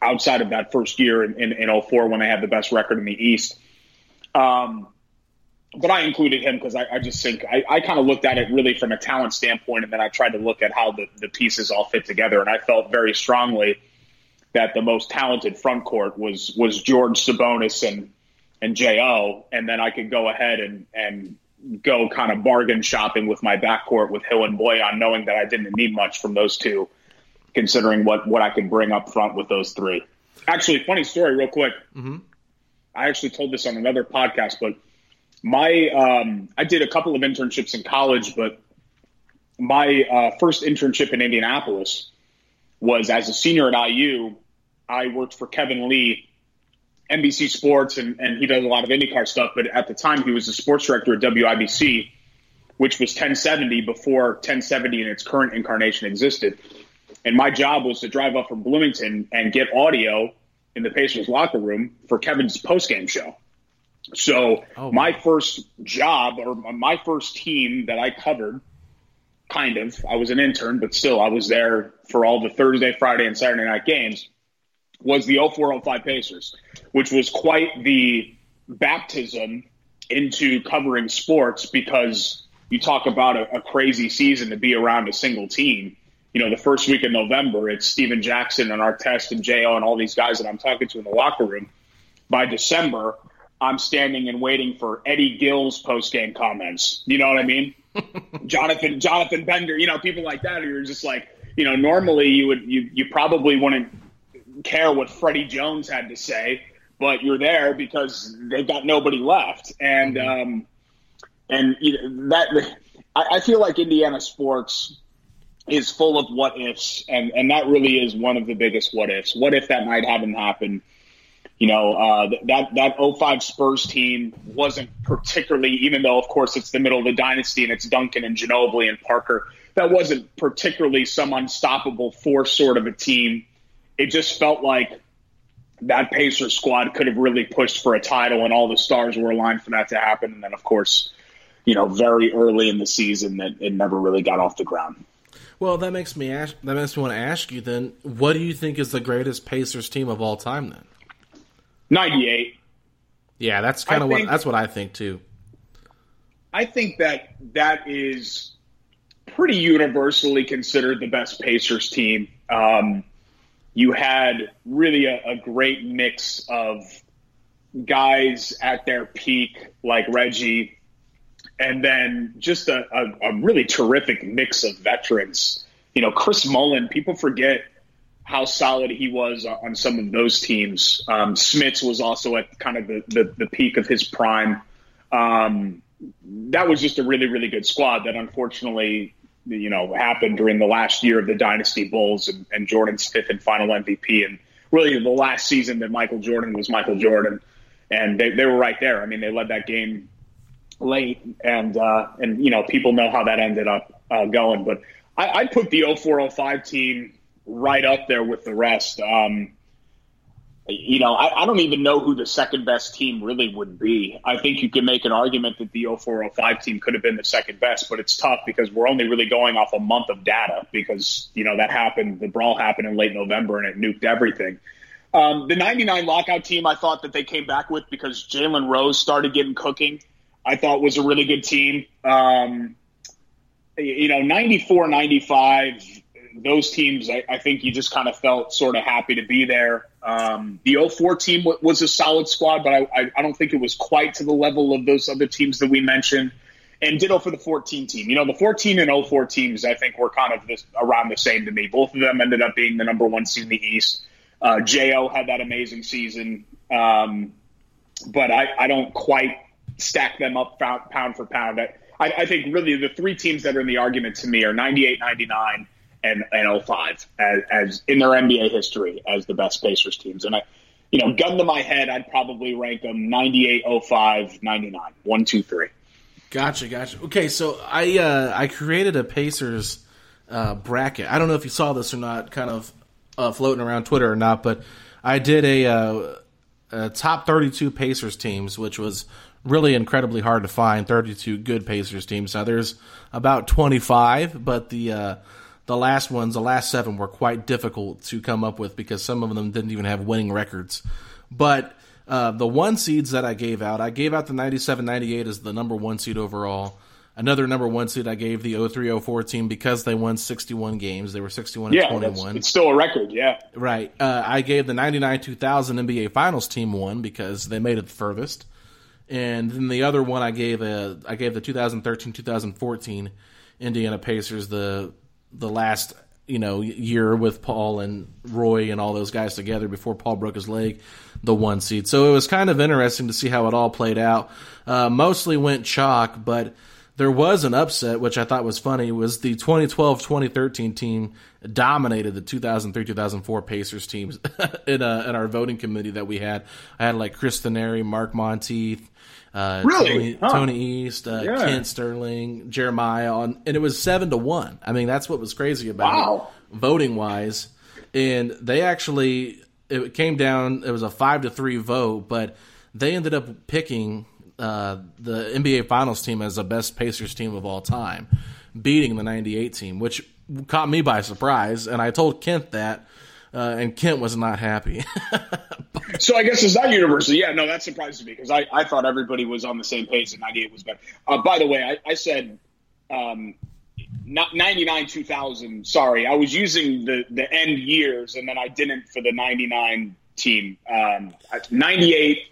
Speaker 4: outside of that first year in, in, in 04 when they had the best record in the East. Um, but I included him because I, I, just think I, I kind of looked at it really from a talent standpoint, and then I tried to look at how the, the pieces all fit together, and I felt very strongly – that the most talented front court was was George Sabonis and and Jo, and then I could go ahead and and go kind of bargain shopping with my backcourt with Hill and Bojan, knowing that I didn't need much from those two, considering what what I could bring up front with those three. Actually, funny story, real quick. Mm-hmm. I actually told this on another podcast, but my um, I did a couple of internships in college, but my uh, first internship in Indianapolis was as a senior at IU I worked for Kevin Lee, NBC Sports, and, and he does a lot of IndyCar stuff. But at the time, he was the sports director at WIBC, which was 1070 before 1070 in its current incarnation existed. And my job was to drive up from Bloomington and get audio in the Pacers locker room for Kevin's postgame show. So
Speaker 3: Oh,
Speaker 4: my
Speaker 3: wow.
Speaker 4: first job or my first team that I covered, kind of, I was an intern, but still I was there for all the Thursday, Friday, and Saturday night games, was the 0405 Pacers, which was quite the baptism into covering sports because you talk about a, a crazy season to be around a single team. You know, the first week of November, it's Stephen Jackson and Artest and Jo and all these guys that I'm talking to in the locker room. By December, I'm standing and waiting for Eddie Gill's post game comments. You know what I mean? Jonathan Jonathan Bender, you know, people like that. You're just like, you know, normally you would you you probably wouldn't care what Freddie Jones had to say, but you're there because they've got nobody left, and um, and that I, I feel like Indiana sports is full of what ifs, and and that really is one of the biggest what ifs. What if that night hadn't happened? You know, uh, that that 05 Spurs team wasn't particularly, even though of course it's the middle of the dynasty and it's Duncan and Ginobili and Parker. That wasn't particularly some unstoppable force sort of a team. It just felt like that Pacers squad could have really pushed for a title, and all the stars were aligned for that to happen. And then, of course, you know, very early in the season, that it never really got off the ground.
Speaker 3: Well, that makes me ask. That makes me want to ask you. Then, what do you think is the greatest Pacers team of all time? Then,
Speaker 4: 98.
Speaker 3: yeah, that's kind of what
Speaker 4: think-
Speaker 3: that's what I think too.
Speaker 4: I think that that is pretty universally considered the best Pacers team. Um, you had really a, a great mix of guys at their peak, like Reggie, and then just a, a, a really terrific mix of veterans. You know, Chris Mullin, people forget how solid he was on some of those teams. Um, Smits was also at kind of the, the, the peak of his prime. Um, that was just a really, really good squad that unfortunately, you know, happened during the last year of the Dynasty Bulls and, and Jordan's fifth and final MVP. And really the last season that Michael Jordan was Michael Jordan. And they, they were right there. I mean, they led that game late and, uh, and, you know, people know how that ended up uh, going. But I, I'd put the 0405 team right up there with the rest. Um, you know, I, I don't even know who the second best team really would be. I think you can make an argument that the 0405 team could have been the second best, but it's tough because we're only really going off a month of data because, you know, that happened, the brawl happened in late November and it nuked everything. Um, the 99 lockout team, I thought that they came back with because Jalen Rose started getting cooking. I thought was a really good team. Um, you know, 94, 95, those teams, I, I think you just kind of felt sort of happy to be there. Um, the 04 team w- was a solid squad, but I, I, don't think it was quite to the level of those other teams that we mentioned. And ditto for the 14 team. You know, the 14 and 04 teams, I think, were kind of this, around the same to me. Both of them ended up being the number one seed in the East. Uh, Jo had that amazing season, um, but I, I don't quite stack them up pound, for pound. I, I think really the three teams that are in the argument to me are 98, 99, and, and 05 as, as in their NBA history as the best Pacers teams. And I, you know, gun to my head, I'd probably rank them 98, 05, 99, 1, 2, 3.
Speaker 3: Gotcha, gotcha. Okay, so I uh, I created a Pacers uh, bracket. I don't know if you saw this or not, kind of uh, floating around Twitter or not, but I did a, uh, a top 32 Pacers teams, which was really incredibly hard to find. 32 good Pacers teams. Now there's about 25, but the uh, the last ones, the last seven, were quite difficult to come up with because some of them didn't even have winning records. But uh, the one seeds that I gave out, I gave out the 97 98 as the number one seed overall. Another number one seed I gave the 03 04 team because they won 61 games. They were 61
Speaker 4: yeah,
Speaker 3: and 21.
Speaker 4: it's still a record. Yeah.
Speaker 3: Right. Uh, I gave the 99 2000 NBA Finals team one because they made it the furthest. And then the other one I gave a I gave the 2013 2014 Indiana Pacers the the last you know year with Paul and Roy and all those guys together before Paul broke his leg the one seed. So it was kind of interesting to see how it all played out. Uh, mostly went chalk, but there was an upset which I thought was funny was the 2012-2013 team dominated the 2003-2004 Pacers teams in uh, in our voting committee that we had. I had like Chris Thaneri, Mark Montieth, uh,
Speaker 4: Really?
Speaker 3: Tony,
Speaker 4: Huh.
Speaker 3: Tony East, uh,
Speaker 4: Yeah.
Speaker 3: Kent Sterling, Jeremiah, on, and it was seven to one. I mean, that's what was crazy about
Speaker 4: Wow.
Speaker 3: it, voting wise. And they actually, it came down. It was a five to three vote, but they ended up picking uh, the NBA Finals team as the best Pacers team of all time, beating the '98 team, which caught me by surprise. And I told Kent that, uh, and Kent was not happy.
Speaker 4: so I guess it's not universal. Yeah, no, that surprises me because I, I thought everybody was on the same page that 98 was better. Uh, by the way, I, I said um, not 99 2000. Sorry, I was using the, the end years and then I didn't for the 99 team. Um, 98,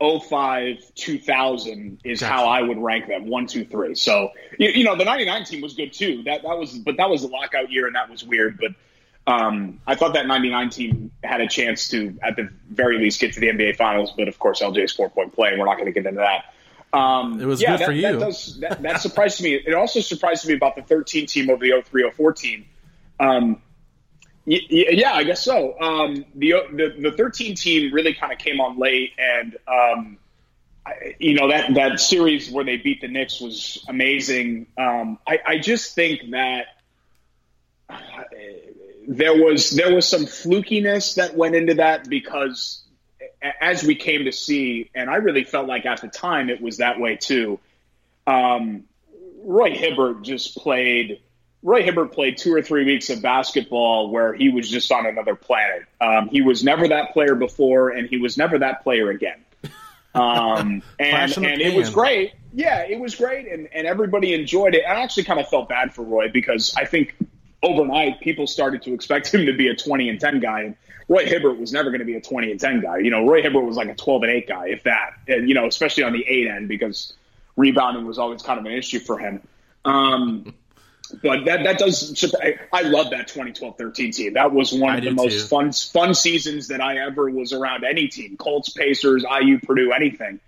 Speaker 4: 05, 2000 is gotcha. how I would rank them one, two, three. So, you, you know, the 99 team was good too. That, that was, but that was the lockout year and that was weird. But um, I thought that 99 team had a chance to, at the very least, get to the NBA Finals. But of course, LJ's four point play, and we're not going to get into that.
Speaker 3: Um, it was yeah, good
Speaker 4: that,
Speaker 3: for you.
Speaker 4: That, does, that, that surprised me. It also surprised me about the 13 team over the 03 04 team. Um, y- y- yeah, I guess so. Um, the, the, the 13 team really kind of came on late, and um, I, you know that that series where they beat the Knicks was amazing. Um, I, I just think that. There was there was some flukiness that went into that because as we came to see, and I really felt like at the time it was that way too. Um, Roy Hibbert just played. Roy Hibbert played two or three weeks of basketball where he was just on another planet. Um, he was never that player before, and he was never that player again. Um, and and it was great. Yeah, it was great, and, and everybody enjoyed it. I actually kind of felt bad for Roy because I think overnight, people started to expect him to be a 20 and 10 guy. And Roy Hibbert was never going to be a 20 and 10 guy. You know, Roy Hibbert was like a 12 and 8 guy, if that, and, you know, especially on the 8 end because rebounding was always kind of an issue for him. Um, but that, that does, I love that 2012 13 team. That was one I of the most too. fun, fun seasons that I ever was around any team Colts, Pacers, IU, Purdue, anything.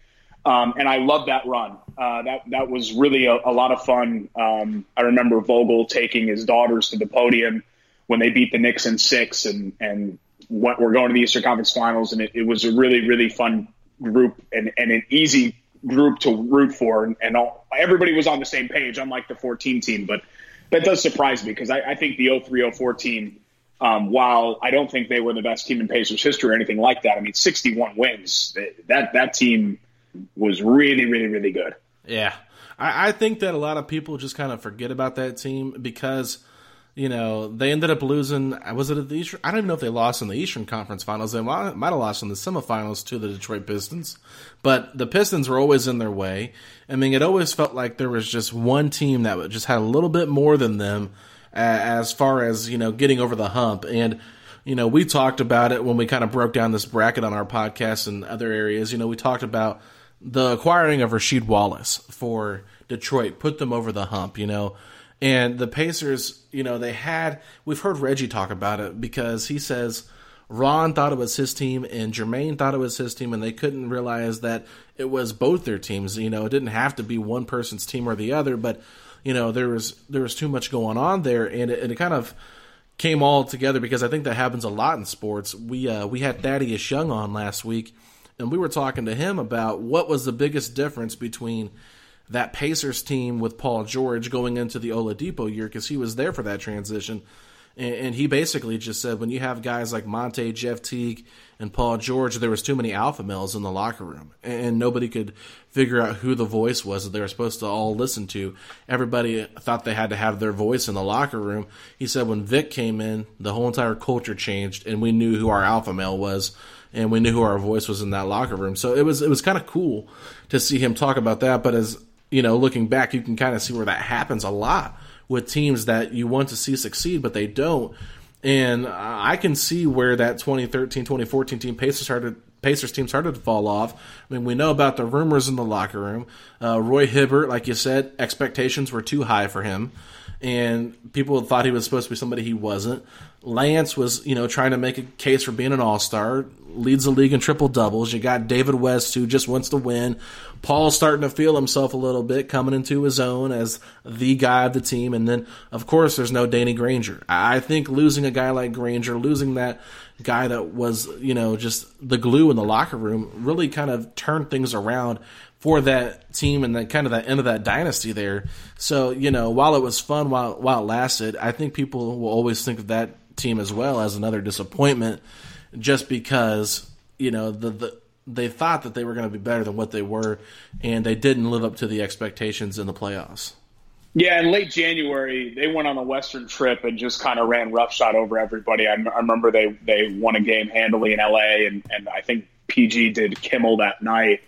Speaker 4: Um, and I love that run. Uh, that that was really a, a lot of fun. Um, I remember Vogel taking his daughters to the podium when they beat the Knicks in six, and and what, we're going to the Eastern Conference Finals, and it, it was a really really fun group and, and an easy group to root for, and, and all, everybody was on the same page, unlike the 14 team. But that does surprise me because I, I think the 0304 team. Um, while I don't think they were the best team in Pacers history or anything like that, I mean, 61 wins. That that team was really, really, really good.
Speaker 3: Yeah. I, I think that a lot of people just kind of forget about that team because, you know, they ended up losing. Was it at the Eastern? I don't even know if they lost in the Eastern Conference Finals. They might have lost in the semifinals to the Detroit Pistons, but the Pistons were always in their way. I mean, it always felt like there was just one team that just had a little bit more than them as far as you know getting over the hump and you know, we talked about it when we kind of broke down this bracket on our podcast and other areas. You know, we talked about the acquiring of Rasheed Wallace for Detroit put them over the hump, you know. And the Pacers, you know, they had we've heard Reggie talk about it because he says Ron thought it was his team and Jermaine thought it was his team and they couldn't realize that it was both their teams. You know, it didn't have to be one person's team or the other, but you know, there was there was too much going on there and it, and it kind of came all together because I think that happens a lot in sports. We uh, we had Thaddeus Young on last week and we were talking to him about what was the biggest difference between that Pacers team with Paul George going into the Oladipo year because he was there for that transition. And, and, he basically just said when you have guys like Monta, Jeff Teague, and Paul George, there was too many alpha males in the locker room, and nobody could figure out who the voice was that they were supposed to all listen to. Everybody thought they had to have their voice in the locker room. He said when Vic came in, the whole entire culture changed, and we knew who our alpha male was and we knew who our voice was in that locker room. So it was it was kind of cool to see him talk about that. But as you know, looking back, you can kind of see where that happens a lot with teams that you want to see succeed, but they don't. And I can see where that 2013, 2014 team Pacers started. Pacers team started to fall off. I mean, we know about the rumors in the locker room. Uh, Roy Hibbert, like you said, expectations were too high for him, and people thought he was supposed to be somebody he wasn't. Lance was, you know, trying to make a case for being an all star leads the league in triple doubles. You got David West who just wants to win. Paul's starting to feel himself a little bit, coming into his own as the guy of the team. And then, of course, there's no Danny Granger. I think losing a guy like Granger, losing that guy that was, you know, just the glue in the locker room, really kind of turned things around for that team and that kind of that end of that dynasty there. So, you know, while it was fun while while it lasted, I think people will always think of that team as well as another disappointment just because you know the the they thought that they were going to be better than what they were, and they didn't live up to the expectations in the playoffs.
Speaker 4: Yeah, in late January, they went on a Western trip and just kind of ran roughshod over everybody. I, I remember they, they won a game handily in LA, and, and I think PG did Kimmel that night.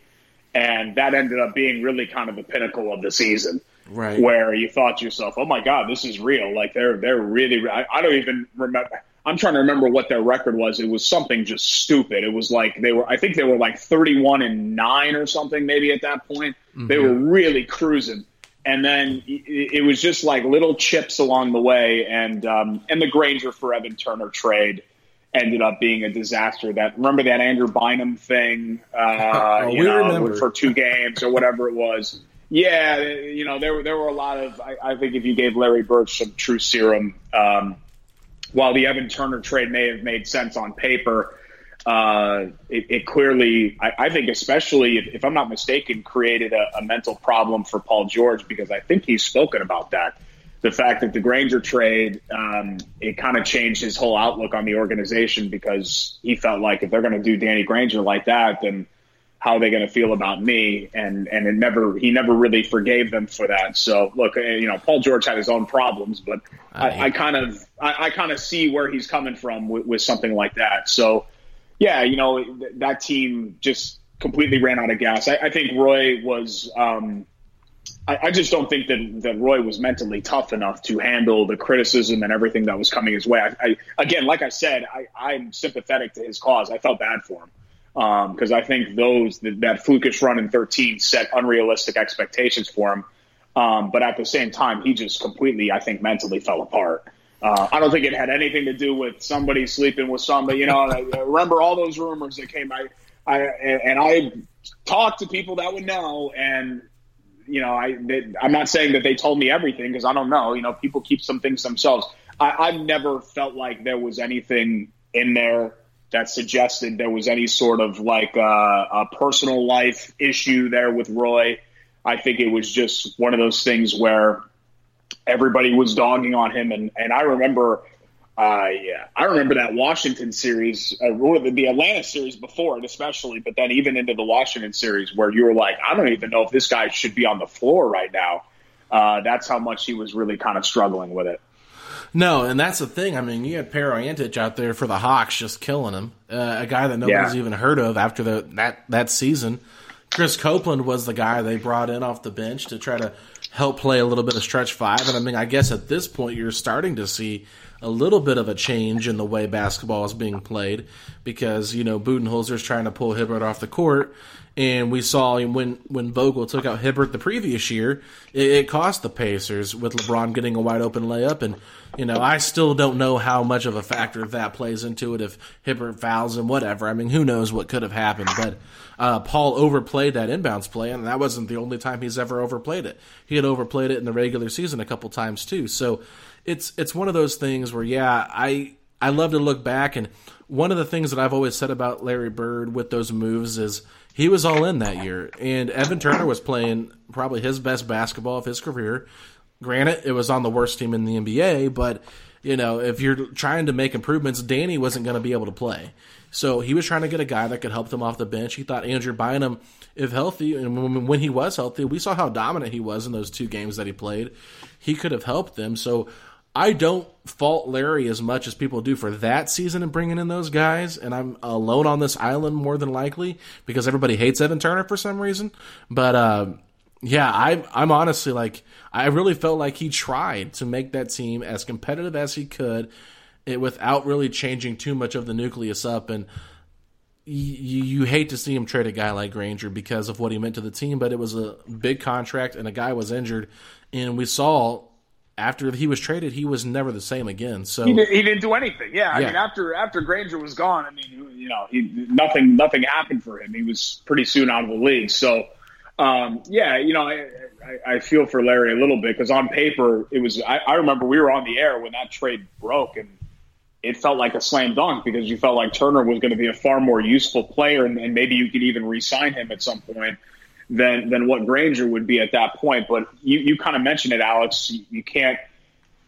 Speaker 4: And that ended up being really kind of the pinnacle of the season.
Speaker 3: Right.
Speaker 4: Where you thought to yourself, oh my God, this is real. Like they're, they're really, I, I don't even remember. I'm trying to remember what their record was. It was something just stupid. It was like they were, I think they were like 31 and nine or something maybe at that point. Mm-hmm. They were really cruising and then it was just like little chips along the way, and um, and the Granger for Evan Turner trade ended up being a disaster. That remember that Andrew Bynum thing, uh, oh, you know, remember. for two games or whatever it was. Yeah, you know there were there were a lot of. I, I think if you gave Larry Bird some true serum, um, while the Evan Turner trade may have made sense on paper, uh, it, it, clearly, I, I, think, especially if, if, I'm not mistaken, created a, a, mental problem for Paul George because I think he's spoken about that. The fact that the Granger trade, um, it kind of changed his whole outlook on the organization because he felt like if they're going to do Danny Granger like that, then how are they going to feel about me? And and it never he never really forgave them for that. So look, uh, you know, Paul George had his own problems, but I, I kind of I, I kind of see where he's coming from with, with something like that. So yeah, you know, that team just completely ran out of gas. I, I think Roy was. Um, I, I, just don't think that, that Roy was mentally tough enough to handle the criticism and everything that was coming his way. I, I again, like I said, I, am sympathetic to his cause. I felt bad for him because um, I think those that, that flukish run in 13 set unrealistic expectations for him. Um, but at the same time, he just completely, I think, mentally fell apart. Uh, I don't think it had anything to do with somebody sleeping with somebody. You know, I remember all those rumors that came. I, I and I talked to people that would know, and you know, I they, I'm not saying that they told me everything because I don't know. You know, people keep some things themselves. I, I've never felt like there was anything in there that suggested there was any sort of like uh, a personal life issue there with Roy. I think it was just one of those things where everybody was dogging on him, and and I remember. Uh, yeah, I remember that Washington series, uh, the Atlanta series before it, especially, but then even into the Washington series, where you were like, I don't even know if this guy should be on the floor right now. Uh, that's how much he was really kind of struggling with it.
Speaker 3: No, and that's the thing. I mean, you had Pero Antic out there for the Hawks, just killing him. Uh, a guy that nobody's yeah. even heard of after the that that season. Chris Copeland was the guy they brought in off the bench to try to help play a little bit of stretch five. And I mean, I guess at this point, you're starting to see a little bit of a change in the way basketball is being played because, you know, Budenholzer's trying to pull Hibbert off the court. And we saw when, when Vogel took out Hibbert the previous year, it, it cost the Pacers with LeBron getting a wide open layup. And, you know, I still don't know how much of a factor that plays into it if Hibbert fouls and whatever. I mean, who knows what could have happened. But uh, Paul overplayed that inbounds play, and that wasn't the only time he's ever overplayed it. He had overplayed it in the regular season a couple times too. So it's it's one of those things where yeah, I I love to look back and one of the things that I've always said about Larry Bird with those moves is he was all in that year, and Evan Turner was playing probably his best basketball of his career. Granted, it was on the worst team in the NBA, but you know, if you're trying to make improvements, Danny wasn't going to be able to play. So he was trying to get a guy that could help them off the bench. He thought Andrew Bynum, if healthy, and when he was healthy, we saw how dominant he was in those two games that he played. He could have helped them. So I don't fault Larry as much as people do for that season and bringing in those guys. And I'm alone on this island more than likely because everybody hates Evan Turner for some reason. But uh, yeah, I, I'm honestly like I really felt like he tried to make that team as competitive as he could it, without really changing too much of the nucleus up. And you, you hate to see him trade a guy like Granger because of what he meant to the team, but it was a big contract and a guy was injured. And we saw after he was traded, he was never the same again. So
Speaker 4: he, did, he didn't do anything. Yeah, I yeah. mean, after after Granger was gone, I mean, you know, he, nothing nothing happened for him. He was pretty soon out of the league. So, um, yeah, you know, I, I, I, feel for Larry a little bit because on paper it was. I, I remember we were on the air when that trade broke, and it felt like a slam dunk because you felt like Turner was going to be a far more useful player, and, and maybe you could even re-sign him at some point than than what Granger would be at that point. But you you kind of mentioned it, Alex. You, you, can't.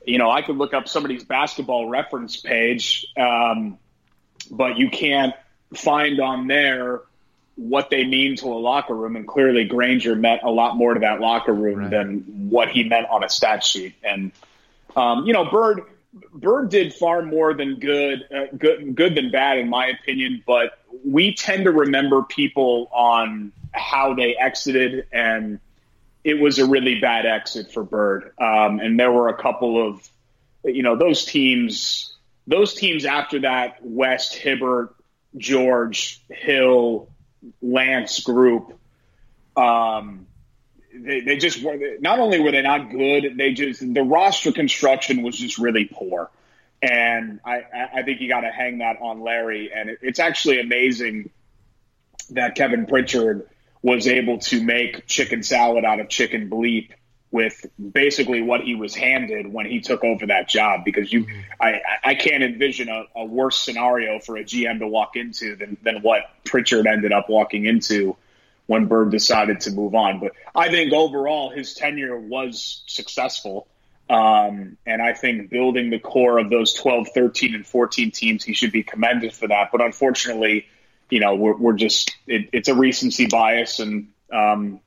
Speaker 4: You know, I could look up somebody's basketball reference page, um, but you can't find on there what they mean to a locker room, and clearly Granger meant a lot more to that locker room right. than what he meant on a stat sheet. And um, you know, Bird Bird did far more than good, uh, good, good than bad, in my opinion. But we tend to remember people on how they exited, and it was a really bad exit for Bird. Um, and there were a couple of, you know, those teams, those teams after that, West, Hibbert, George, Hill, Lance group. Um, they, they just were not only were they not good, they just the roster construction was just really poor, and I I think you got to hang that on Larry. And it, it's actually amazing that Kevin Pritchard was able to make chicken salad out of chicken bleep with basically what he was handed when he took over that job because you I, I can't envision a, a worse scenario for a GM to walk into than, than what Pritchard ended up walking into when Bird decided to move on. But I think overall his tenure was successful. Um, and I think building the core of those 12, 13, and 14 teams, he should be commended for that. But unfortunately, you know, we're, we're just, it, it's a recency bias and um,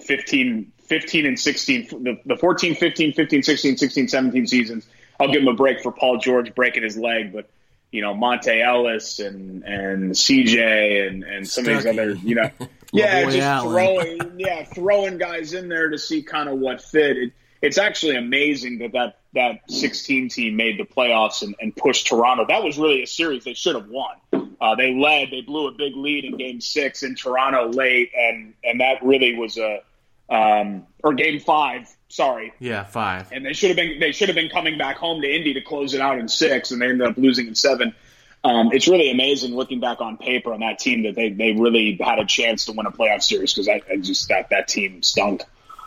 Speaker 4: 15, 15 and 16, the, the 14, 15, 15, 16, 16, 17 seasons. I'll give him a break for Paul George breaking his leg, but you know Monta Ellis and and CJ and and some Stuckey. of these other you know yeah just Allen. throwing yeah throwing guys in there to see kind of what fit. It, it's actually amazing that that that 16 team made the playoffs and, and pushed Toronto. That was really a series they should have won. Uh, they led, they blew a big lead in Game Six in Toronto late, and and that really was a um, or Game Five Sorry.
Speaker 3: Yeah, five.
Speaker 4: And they should have been they should have been coming back home to Indy to close it out in six, and they ended up losing in seven. Um, it's really amazing looking back on paper on that team that they, they really had a chance to win a playoff series because I, I, just that that team stunk.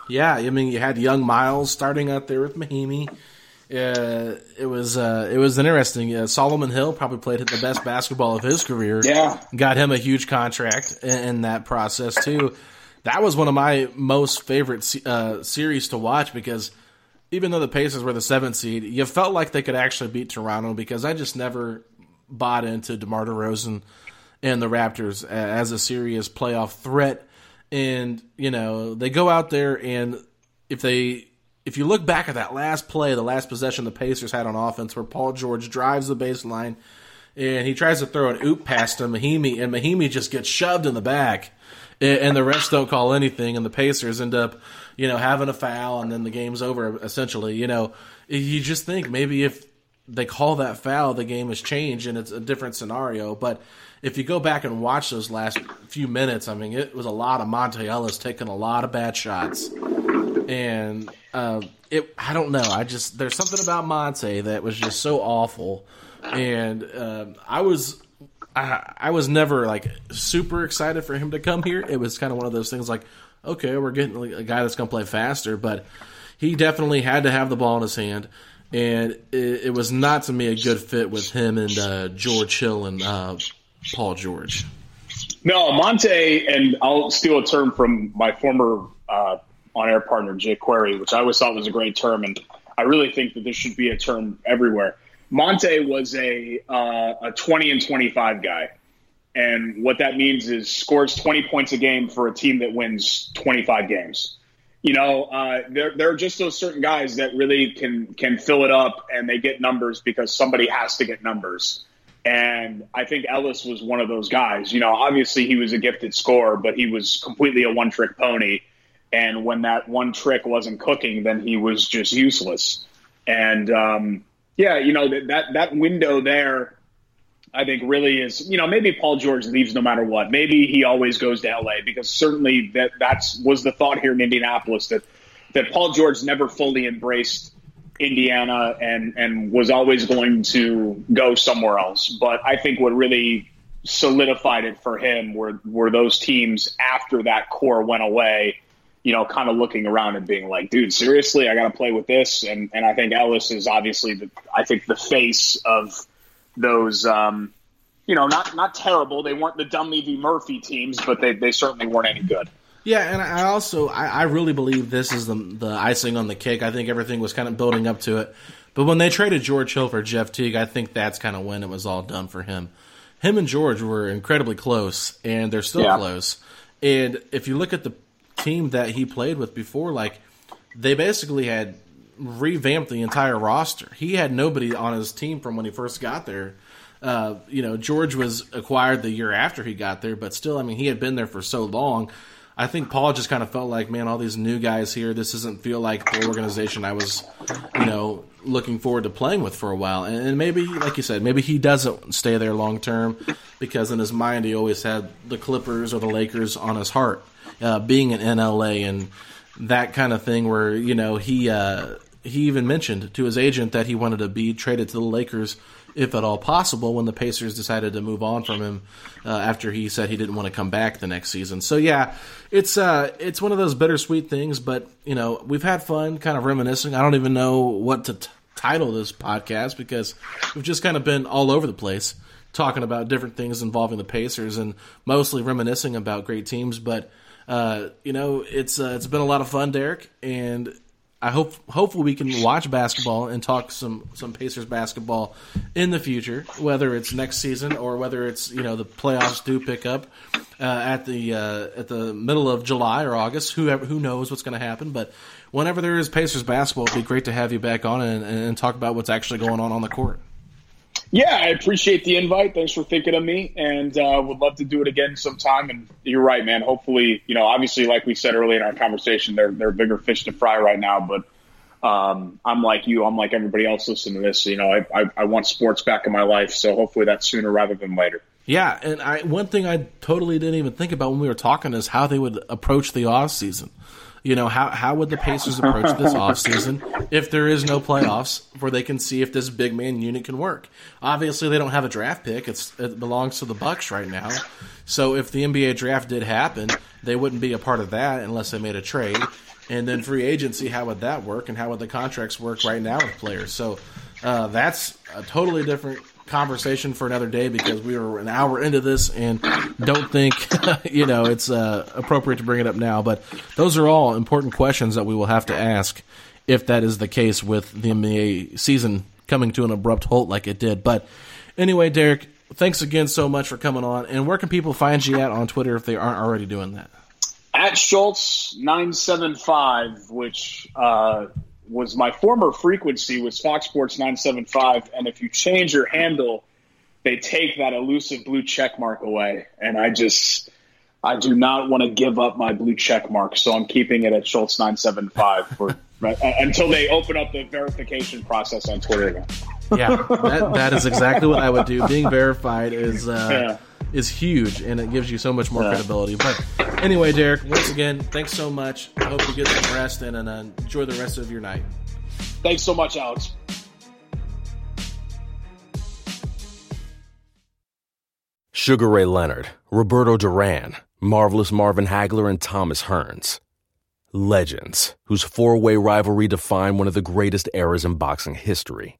Speaker 3: Yeah, I mean you had young Miles starting out there with Mahinmi. Uh, it was uh, it was interesting. Uh, Solomon Hill probably played the best basketball of his career.
Speaker 4: Yeah,
Speaker 3: got him a huge contract in, in that process too that was one of my most favorite uh, series to watch because even though the Pacers were the seventh seed, you felt like they could actually beat Toronto because I just never bought into DeMar DeRozan and the Raptors as a serious playoff threat. And you know they go out there and if they if you look back at that last play, the last possession the Pacers had on offense, where Paul George drives the baseline and he tries to throw an oop past to Mahinmi, and Mahinmi just gets shoved in the back and the refs don't call anything, and the Pacers end up, you know, having a foul, and then the game's over. Essentially, you know, you just think maybe if they call that foul, the game has changed and it's a different scenario. But if you go back and watch those last few minutes, I mean, it was a lot of Monta Ellis taking a lot of bad shots, and uh, it. I don't know. I just there's something about Monta that was just so awful, and uh, I was I, I was never like super excited for him to come here. It was kind of one of those things like, okay, we're getting a guy that's going to play faster, but he definitely had to have the ball in his hand, and it, it was not to me a good fit with him and uh, George Hill and uh, Paul George.
Speaker 4: No, Monta, and I'll steal a term from my former uh, on-air partner Jake Query, which I always thought was a great term, and I really think that this should be a term everywhere. Monta was a uh, a 20 and 25 guy. And what that means is scores 20 points a game for a team that wins 25 games. You know, uh, there, there are just those certain guys that really can can fill it up and they get numbers because somebody has to get numbers. And I think Ellis was one of those guys. You know, obviously he was a gifted scorer, but he was completely a one trick pony. And when that one trick wasn't cooking, then he was just useless. And um, yeah, you know that that that window there, I think really is you know maybe Paul George leaves no matter what. Maybe he always goes to L.A. because certainly that that's was the thought here in Indianapolis that that Paul George never fully embraced Indiana and and was always going to go somewhere else. But I think what really solidified it for him were were those teams after that core went away you know, kind of looking around and being like, dude, seriously, I got to play with this. And, and I think Ellis is obviously the, I think the face of those, um, you know, not, not terrible. They weren't the Dunleavy Murphy teams, but they, they certainly weren't any good.
Speaker 3: Yeah, and I also I, I really believe this is the the icing on the cake. I think everything was kind of building up to it, but when they traded George Hill for Jeff Teague, I think that's kind of when it was all done for him him and George were incredibly close, and they're still
Speaker 4: Yeah.
Speaker 3: close. And if you look at the team that he played with before, like they basically had revamped the entire roster. He had nobody on his team from when he first got there. Uh, you know, George was acquired the year after he got there, but still, I mean, he had been there for so long. I think Paul just kind of felt like, man, all these new guys here, this doesn't feel like the organization I was, you know, looking forward to playing with for a while. And, and maybe, like you said, maybe he doesn't stay there long term because in his mind he always had the Clippers or the Lakers on his heart, uh, being in NLA and that kind of thing. Where you know he uh, he even mentioned to his agent that he wanted to be traded to the Lakers if at all possible when the Pacers decided to move on from him uh, after he said he didn't want to come back the next season. So yeah, it's uh it's one of those bittersweet things, but you know we've had fun, kind of reminiscing. I don't even know what to t- title this podcast because we've just kind of been all over the place talking about different things involving the Pacers and mostly reminiscing about great teams, but. Uh, you know, it's uh, it's been a lot of fun, Derek, and I hope hopefully we can watch basketball and talk some some Pacers basketball in the future, whether it's next season or whether it's you know the playoffs do pick up uh, at the uh, at the middle of July or August. Whoever who knows what's going to happen, but whenever there is Pacers basketball, it'd be great to have you back on and, and talk about what's actually going on on the court.
Speaker 4: Yeah, I appreciate the invite. Thanks for thinking of me, and uh, would love to do it again sometime. And you're right, man. Hopefully, you know, obviously, like we said earlier in our conversation, they're they're bigger fish to fry right now. But um, I'm like you. I'm like everybody else listening to this. You know, I, I I want sports back in my life, so hopefully that's sooner rather than later.
Speaker 3: Yeah, and I one thing I totally didn't even think about when we were talking is how they would approach the off season. You know, how how would the Pacers approach this off season if there is no playoffs where they can see if this big man unit can work? Obviously, they don't have a draft pick. It's it belongs to the Bucks right now. So if the NBA draft did happen, they wouldn't be a part of that unless they made a trade. And then free agency, how would that work? And how would the contracts work right now with players? So uh, that's a totally different conversation for another day because we were an hour into this and don't think you know it's uh, appropriate to bring it up now. But those are all important questions that we will have to ask if that is the case with the NBA season coming to an abrupt halt like it did. But anyway, Derek, thanks again so much for coming on. And where can people find you at on Twitter if they aren't already doing that?
Speaker 4: At Schultz nine seven five, which uh, was my former frequency, was Fox Sports nine seven five, and if you change your handle, they take that elusive blue check mark away, and I just. I do not want to give up my blue check mark, so I'm keeping it at Schultz nine seven five for right, uh, until they open up the verification process on Twitter again.
Speaker 3: Yeah, that, that is exactly what I would do. Being verified is uh,
Speaker 4: Yeah.
Speaker 3: Is huge, and it gives you so much more
Speaker 4: Yeah.
Speaker 3: credibility. But anyway, Derek, once again, thanks so much. I hope you get some rest and, and uh, enjoy the rest of your night.
Speaker 4: Thanks so much, Alex.
Speaker 5: Sugar Ray Leonard, Roberto Duran, Marvelous Marvin Hagler, and Thomas Hearns. Legends, whose four way rivalry defined one of the greatest eras in boxing history.